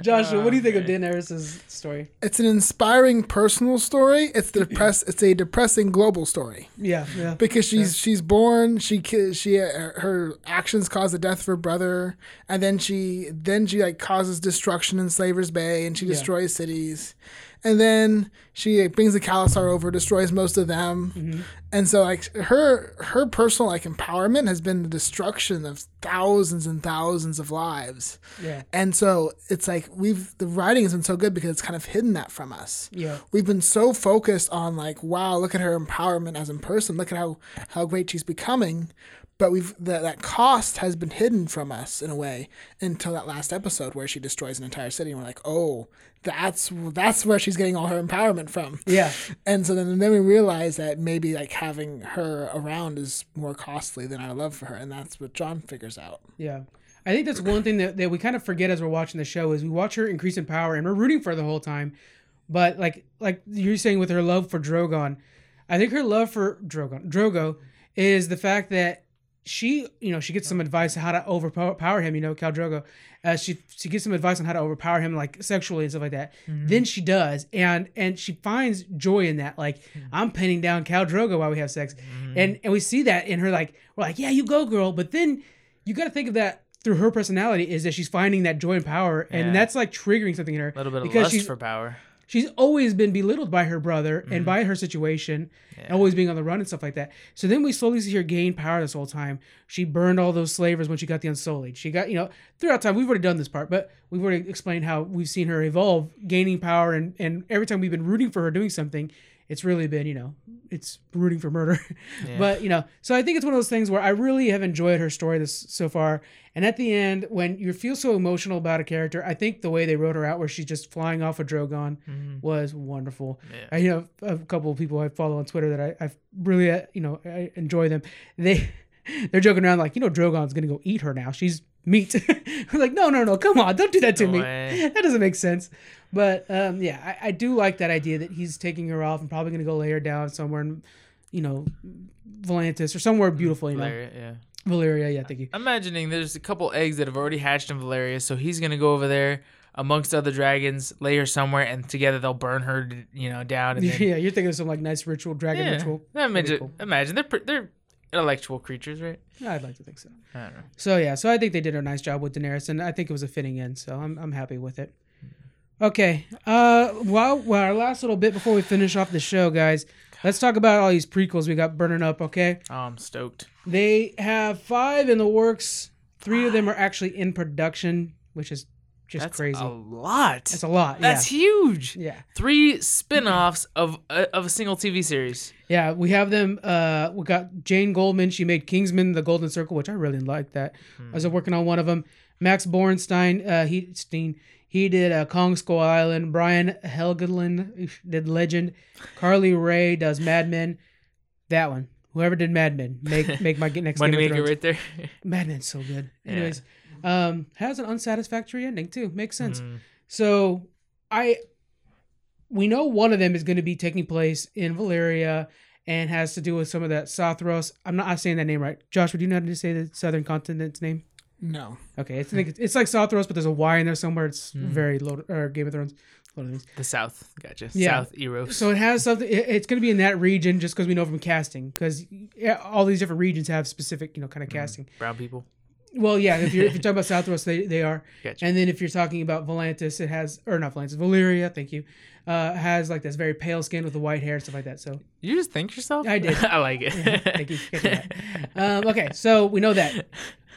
Joshua, what do you think of Daenerys' story? It's an inspiring personal story. It's the depress. It's a depressing global story Yeah, yeah. because she's she's born. She ki- she uh, her actions cause the death of her brother, and then she then she like causes destruction in Slaver's Bay, and she Yeah. destroys cities, and then she like, brings the Khalasar over, destroys most of them, Mm-hmm. and so like her her personal like empowerment has been the destruction of thousands and thousands of lives. Yeah. And so it's like we've the writing has been so good because it's kind of hidden that from us. Yeah. We've been so focused on like, wow, look at her empowerment as a person. Look at how how great she's becoming. But we've that that cost has been hidden from us in a way until that last episode where she destroys an entire city and we're like, oh, that's that's where she's getting all her empowerment from. Yeah. And so then, then we realize that maybe like having her around is more costly than our love for her, and that's what Jon figures out. Yeah. I think that's one thing that, that we kind of forget as we're watching the show is we watch her increase in power and we're rooting for her the whole time. But like like you're saying with her love for Drogon, I think her love for Drogon Drogo is the fact that she you know she gets some advice on how to overpower him. You know, Khal Drogo, uh, she she gets some advice on how to overpower him like sexually and stuff like that. Mm-hmm. Then she does, and and she finds joy in that. Like mm-hmm. I'm pinning down Khal Drogo while we have sex, mm-hmm. and and we see that in her. Like we're like, yeah, you go, girl. But then you got to think of that through her personality is that she's finding that joy and power, Yeah. and that's like triggering something in her. A little bit of lust she's for power. She's always been belittled by her brother and mm-hmm. by her situation and always being on the run and stuff like that. So then we slowly see her gain power this whole time. She burned all those slavers when she got the Unsullied. She got, you know, throughout time, we've already done this part, but we've already explained how we've seen her evolve, gaining power. And, and every time we've been rooting for her doing something, it's really been, you know, it's rooting for murder. But, you know, so I think it's one of those things where I really have enjoyed her story this so far. And at the end, when you feel so emotional about a character, I think the way they wrote her out, where she's just flying off a Drogon, was wonderful. Yeah. I you know a couple of people I follow on Twitter that I, I really uh, you know I enjoy them. They they're joking around like you know Drogon's gonna go eat her now. She's meat. I'm like no no no come on don't do that to No me. way. That doesn't make sense. But um, yeah, I, I do like that idea that he's taking her off and probably gonna go lay her down somewhere in you know Volantis or somewhere beautiful. You know Valyria, yeah. Valyria. Yeah, thank you. I'm imagining there's a couple eggs that have already hatched in Valyria, so he's gonna go over there amongst other dragons, lay her somewhere, and together they'll burn her, you know, down. And then, Yeah, you're thinking of some like nice ritual, dragon yeah. ritual. Imagine, cool. imagine they're they're intellectual creatures, right? I'd like to think so. I don't know. So yeah, so I think they did a nice job with Daenerys, and I think it was a fitting end. So I'm I'm happy with it. Okay, uh, well, well, our last little bit before we finish off the show, guys, let's talk about all these prequels we got burning up. Okay, Oh, I'm stoked. they have five in the works. Three of them are actually in production, which is just That's crazy. a lot. That's a lot. That's yeah. huge. Yeah. Three spin-offs of a, of a single TV series. Yeah, we have them. Uh, we got Jane Goldman. She made Kingsman: The Golden Circle, which I really like. That I was working on one of them. Max Borenstein, uh, he Steen, he did uh, Kong Skull Island. Brian Helgeland did Legend. Carly Wray does Mad Men. That one. Whoever did Mad Men, make make my next Money Game maker right there. Mad Men's so good. Yeah. Anyways, um, has an unsatisfactory ending too. Makes sense. Mm. So I we know one of them is going to be taking place in Valyria and has to do with some of that Sothros. I'm not saying that name right. Josh, would you know how to say the southern continent's name? No. Okay, it's I think it's, it's like Southros, but there's a Y in there somewhere. It's Hmm. very low or Game of Thrones. Lord of the The South. Gotcha. Yeah. South Eros. So it has something. it- It's going to be in that region just because we know from casting. Because all these different regions have specific, you know, kind of casting. Brown people. Well, yeah. If you're if you're talking about Southros, they they are. Gotcha. And then if you're talking about Volantis, it has or not Volantis, Valyria. Thank you. Uh, has like this very pale skin with the white hair, and stuff like that. So you just think yourself? I did. I like it. thank you. for catching that. Um, okay, so we know that.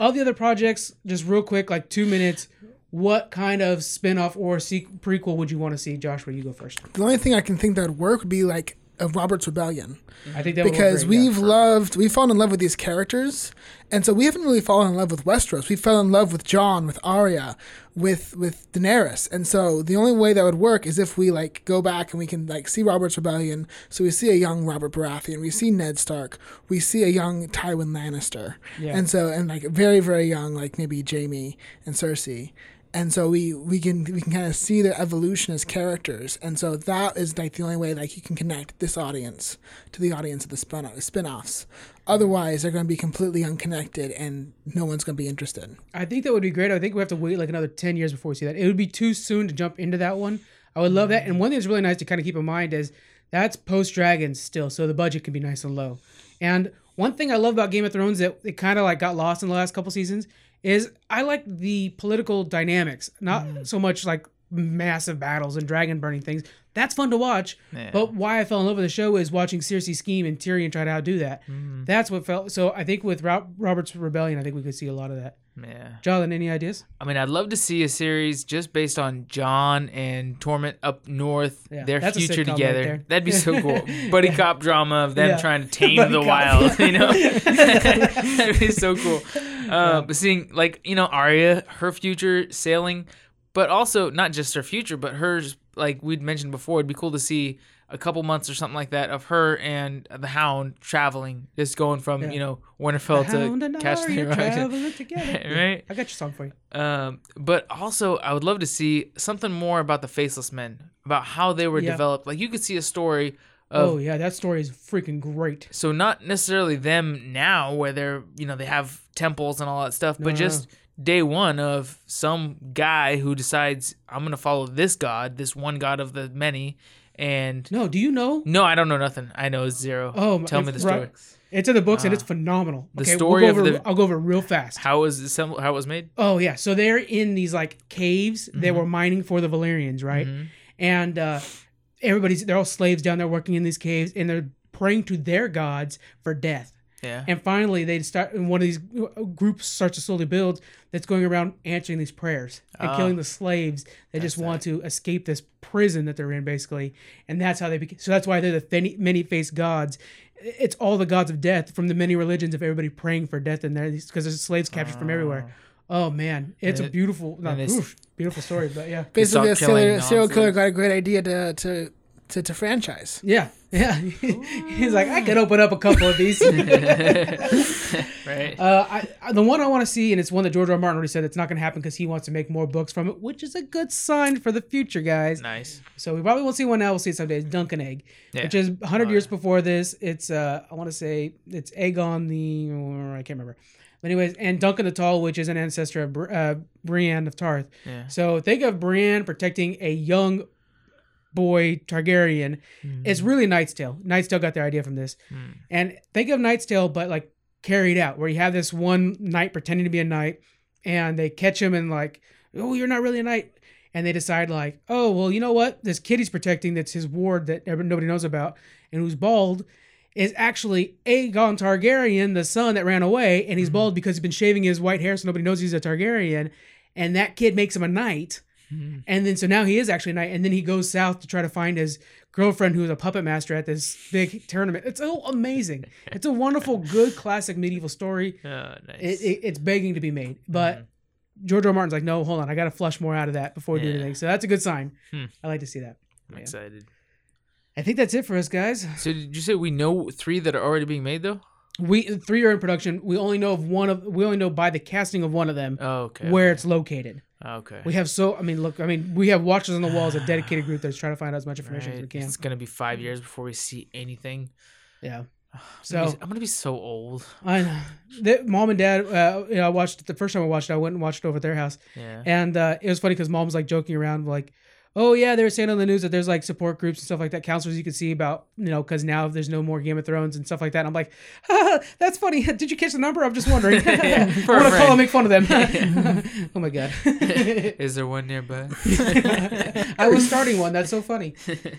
All the other projects, just real quick, like two minutes. What kind of spin-off or sequ- prequel would you want to see, Josh? Where you go first? The only thing I can think that would work would be like of Robert's Rebellion. I think that because we've loved we've fallen in love with these characters and so we haven't really fallen in love with westeros. We fell in love with jon with arya with with daenerys. And so the only way that would work is if we like go back and we can like see robert's rebellion. So we see a young robert baratheon. We see ned stark. We see a young tywin lannister. Yeah. and so and like very very young like maybe jaime and cersei and so we we can we can kind of see their evolution as characters and so that is like the only way like you can connect this audience to the audience of the spin spin-offs otherwise they're going to be completely unconnected and no one's going to be interested I think that would be great. I think we have to wait like another 10 years before we see that. It would be too soon to jump into that one. I would love that. And one thing that's really nice to kind of keep in mind is that's post Dragons still, so the budget can be nice and low. And one thing I love about Game of Thrones that it kind of like got lost in the last couple seasons is I like the political dynamics, not mm. so much like massive battles and dragon burning things. That's fun to watch. Yeah. But why I fell in love with the show is watching Cersei scheme and Tyrion try to outdo that. Mm. That's what felt. So I think with Robert's Rebellion, I think we could see a lot of that. Yeah. Jonathan, any ideas? I mean, I'd love to see a series just based on Jon and Tormund up north, Yeah, their future sitcom right together. That'd be so cool. Buddy cop drama of them Yeah. trying to tame Buddy the cop. wild, you know? That'd be so cool. Uh, But seeing, like, you know, Arya, her future sailing, but also not just her future, but hers, like we'd mentioned before, it'd be cool to see a couple months or something like that of her and the Hound traveling, just going from, Yeah. you know, Winterfell to and catch Arya the traveling together. Right? I got your song for you. Um, but also, I would love to see something more about the Faceless Men, about how they were Yeah. developed. Like you could see a story of Oh yeah, that story is freaking great. so not necessarily them now, where they're you know they have temples and all that stuff, No, but no, just day one of some guy who decides I'm gonna follow this god, this one god of the many, and No, do you know? no, I don't know nothing. I know zero. Oh, tell me the story. right- It's in the books and it's phenomenal. the okay, story we'll over, the- I'll go over it real fast. How was assembled? How it was made? Oh yeah, so they're in these like caves. They Mm-hmm. were mining for the Valyrians, right? And uh, everybody's they're all slaves down there working in these caves, and they're praying to their gods for death. Yeah. And finally, they start. And one of these uh, groups starts to slowly build that's going around answering these prayers and Ah. killing the slaves that just want to escape this prison that they're in, basically. And that's how they became. So that's why they're the many faced gods. It's all the gods of death from the many religions of everybody praying for death in there because there's slaves captured from everywhere. Oh man, it's a beautiful, not, and it's- oof, beautiful story, but yeah. basically a serial, serial killer got a great idea to to to, to franchise Yeah, yeah. He's like, I could open up a couple of these. Right. Uh, I, I, the one I want to see, and it's one that George R. R. Martin already said it's not going to happen because he wants to make more books from it, which is a good sign for the future, guys. nice. So we probably won't see one now. We'll see it someday. It's Dunk and Egg, Yeah. which is 100 Oh, years yeah. before this. It's uh, I want to say it's Aegon the I can't remember. But anyways, and Duncan the Tall, which is an ancestor of Br- uh, Brienne of Tarth. Yeah. So think of Brienne protecting a young boy Targaryen. Mm-hmm. It's really Knight's Tale. Knight's Tale got their idea from this. Hmm. And think of Knight's Tale, but like carried out, where you have this one knight pretending to be a knight, and they catch him and like, oh, you're not really a knight. And they decide like, oh, well, you know what? This kid he's protecting, that's his ward that nobody knows about, and who's bald, is actually Aegon Targaryen, the son that ran away, and he's mm-hmm. bald because he's been shaving his white hair, so nobody knows he's a Targaryen. And that kid makes him a knight. Mm-hmm. And then so now he is actually a knight, and then he goes south to try to find his girlfriend who's a puppet master at this big tournament. It's so amazing. It's a wonderful, good classic medieval story. Oh, nice. It, it, it's begging to be made, mm-hmm. but George R. Martin's like, no, hold on, I got to flush more out of that before we do anything. So that's a good sign. Hmm. I like to see that. I'm yeah. excited. I think that's it for us, guys. So did you say we know three that are already being made though? We three are in production. We only know of one of. We only know by the casting of one of them Oh, okay. where it's located. Okay. We have so. I mean, look. I mean, we have Watchers on the Walls, a dedicated group that's trying to find out as much information as we can. It's gonna be five years before we see anything. Yeah. So I'm gonna be so old. I know. The, mom and dad, uh, you know, I watched the first time I watched it. I went and watched it over at their house, Yeah. and uh, it was funny because mom was like joking around, like, "Oh yeah, they were saying on the news that there's like support groups and stuff like that, counselors you can see about, you know, because now there's no more Game of Thrones and stuff like that." And I'm like, Haha, "That's funny. Did you catch the number? I'm just wondering. Yeah, I want to call and make fun of them. oh my god." Is there one nearby? I was starting one. That's so funny.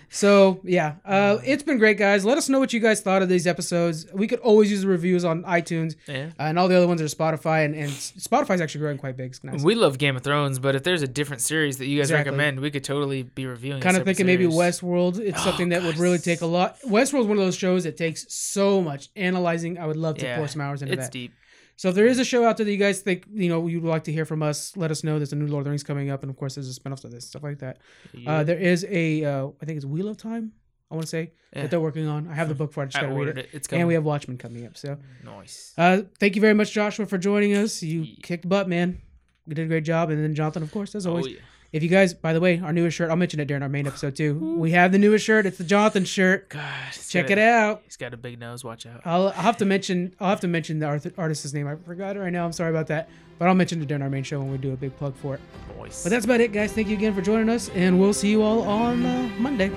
So yeah, uh, it's been great, guys. Let us know what you guys thought of these episodes. We could always use the reviews on iTunes, Yeah. uh, and all the other ones are Spotify, and, and Spotify's actually growing quite big. Nice. We love Game of Thrones, but if there's a different series that you guys Exactly. recommend, we could totally be reviewing. kind of thinking maybe. Westworld. It's Oh, something that would really take a lot. Westworld's one of those shows that takes so much analyzing. I would love to Yeah, pour some hours into It's that. deep. So if there is a show out there that you guys think you know you'd like to hear from us, let us know. There's a new Lord of the Rings coming up, and of course there's a spinoff of this stuff like that. Yeah. Uh, there is a uh, I think it's Wheel of Time. I want to say Yeah. that they're working on. I have the book for it. I just I gotta read it. it. It's coming. And we have Watchmen coming up. So nice. uh, thank you very much, Joshua, for joining us. You Yeah. kicked butt, man. You did a great job. And then Jonathan, of course, as always. Oh. If you guys, by the way, our newest shirt, I'll mention it during our main episode too. We have the newest shirt. It's the Jonathan shirt. God. Check it a- out. He's got a big nose. Watch out. I'll, I'll have to mention. I'll have to mention the art- artist's name. I forgot it right now. I'm sorry about that. But I'll mention it during our main show when we do a big plug for it. Nice. But that's about it, guys. Thank you again for joining us, and we'll see you all on uh, Monday.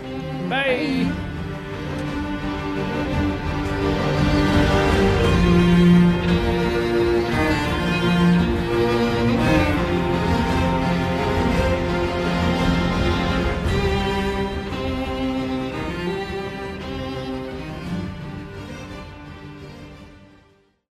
Bye.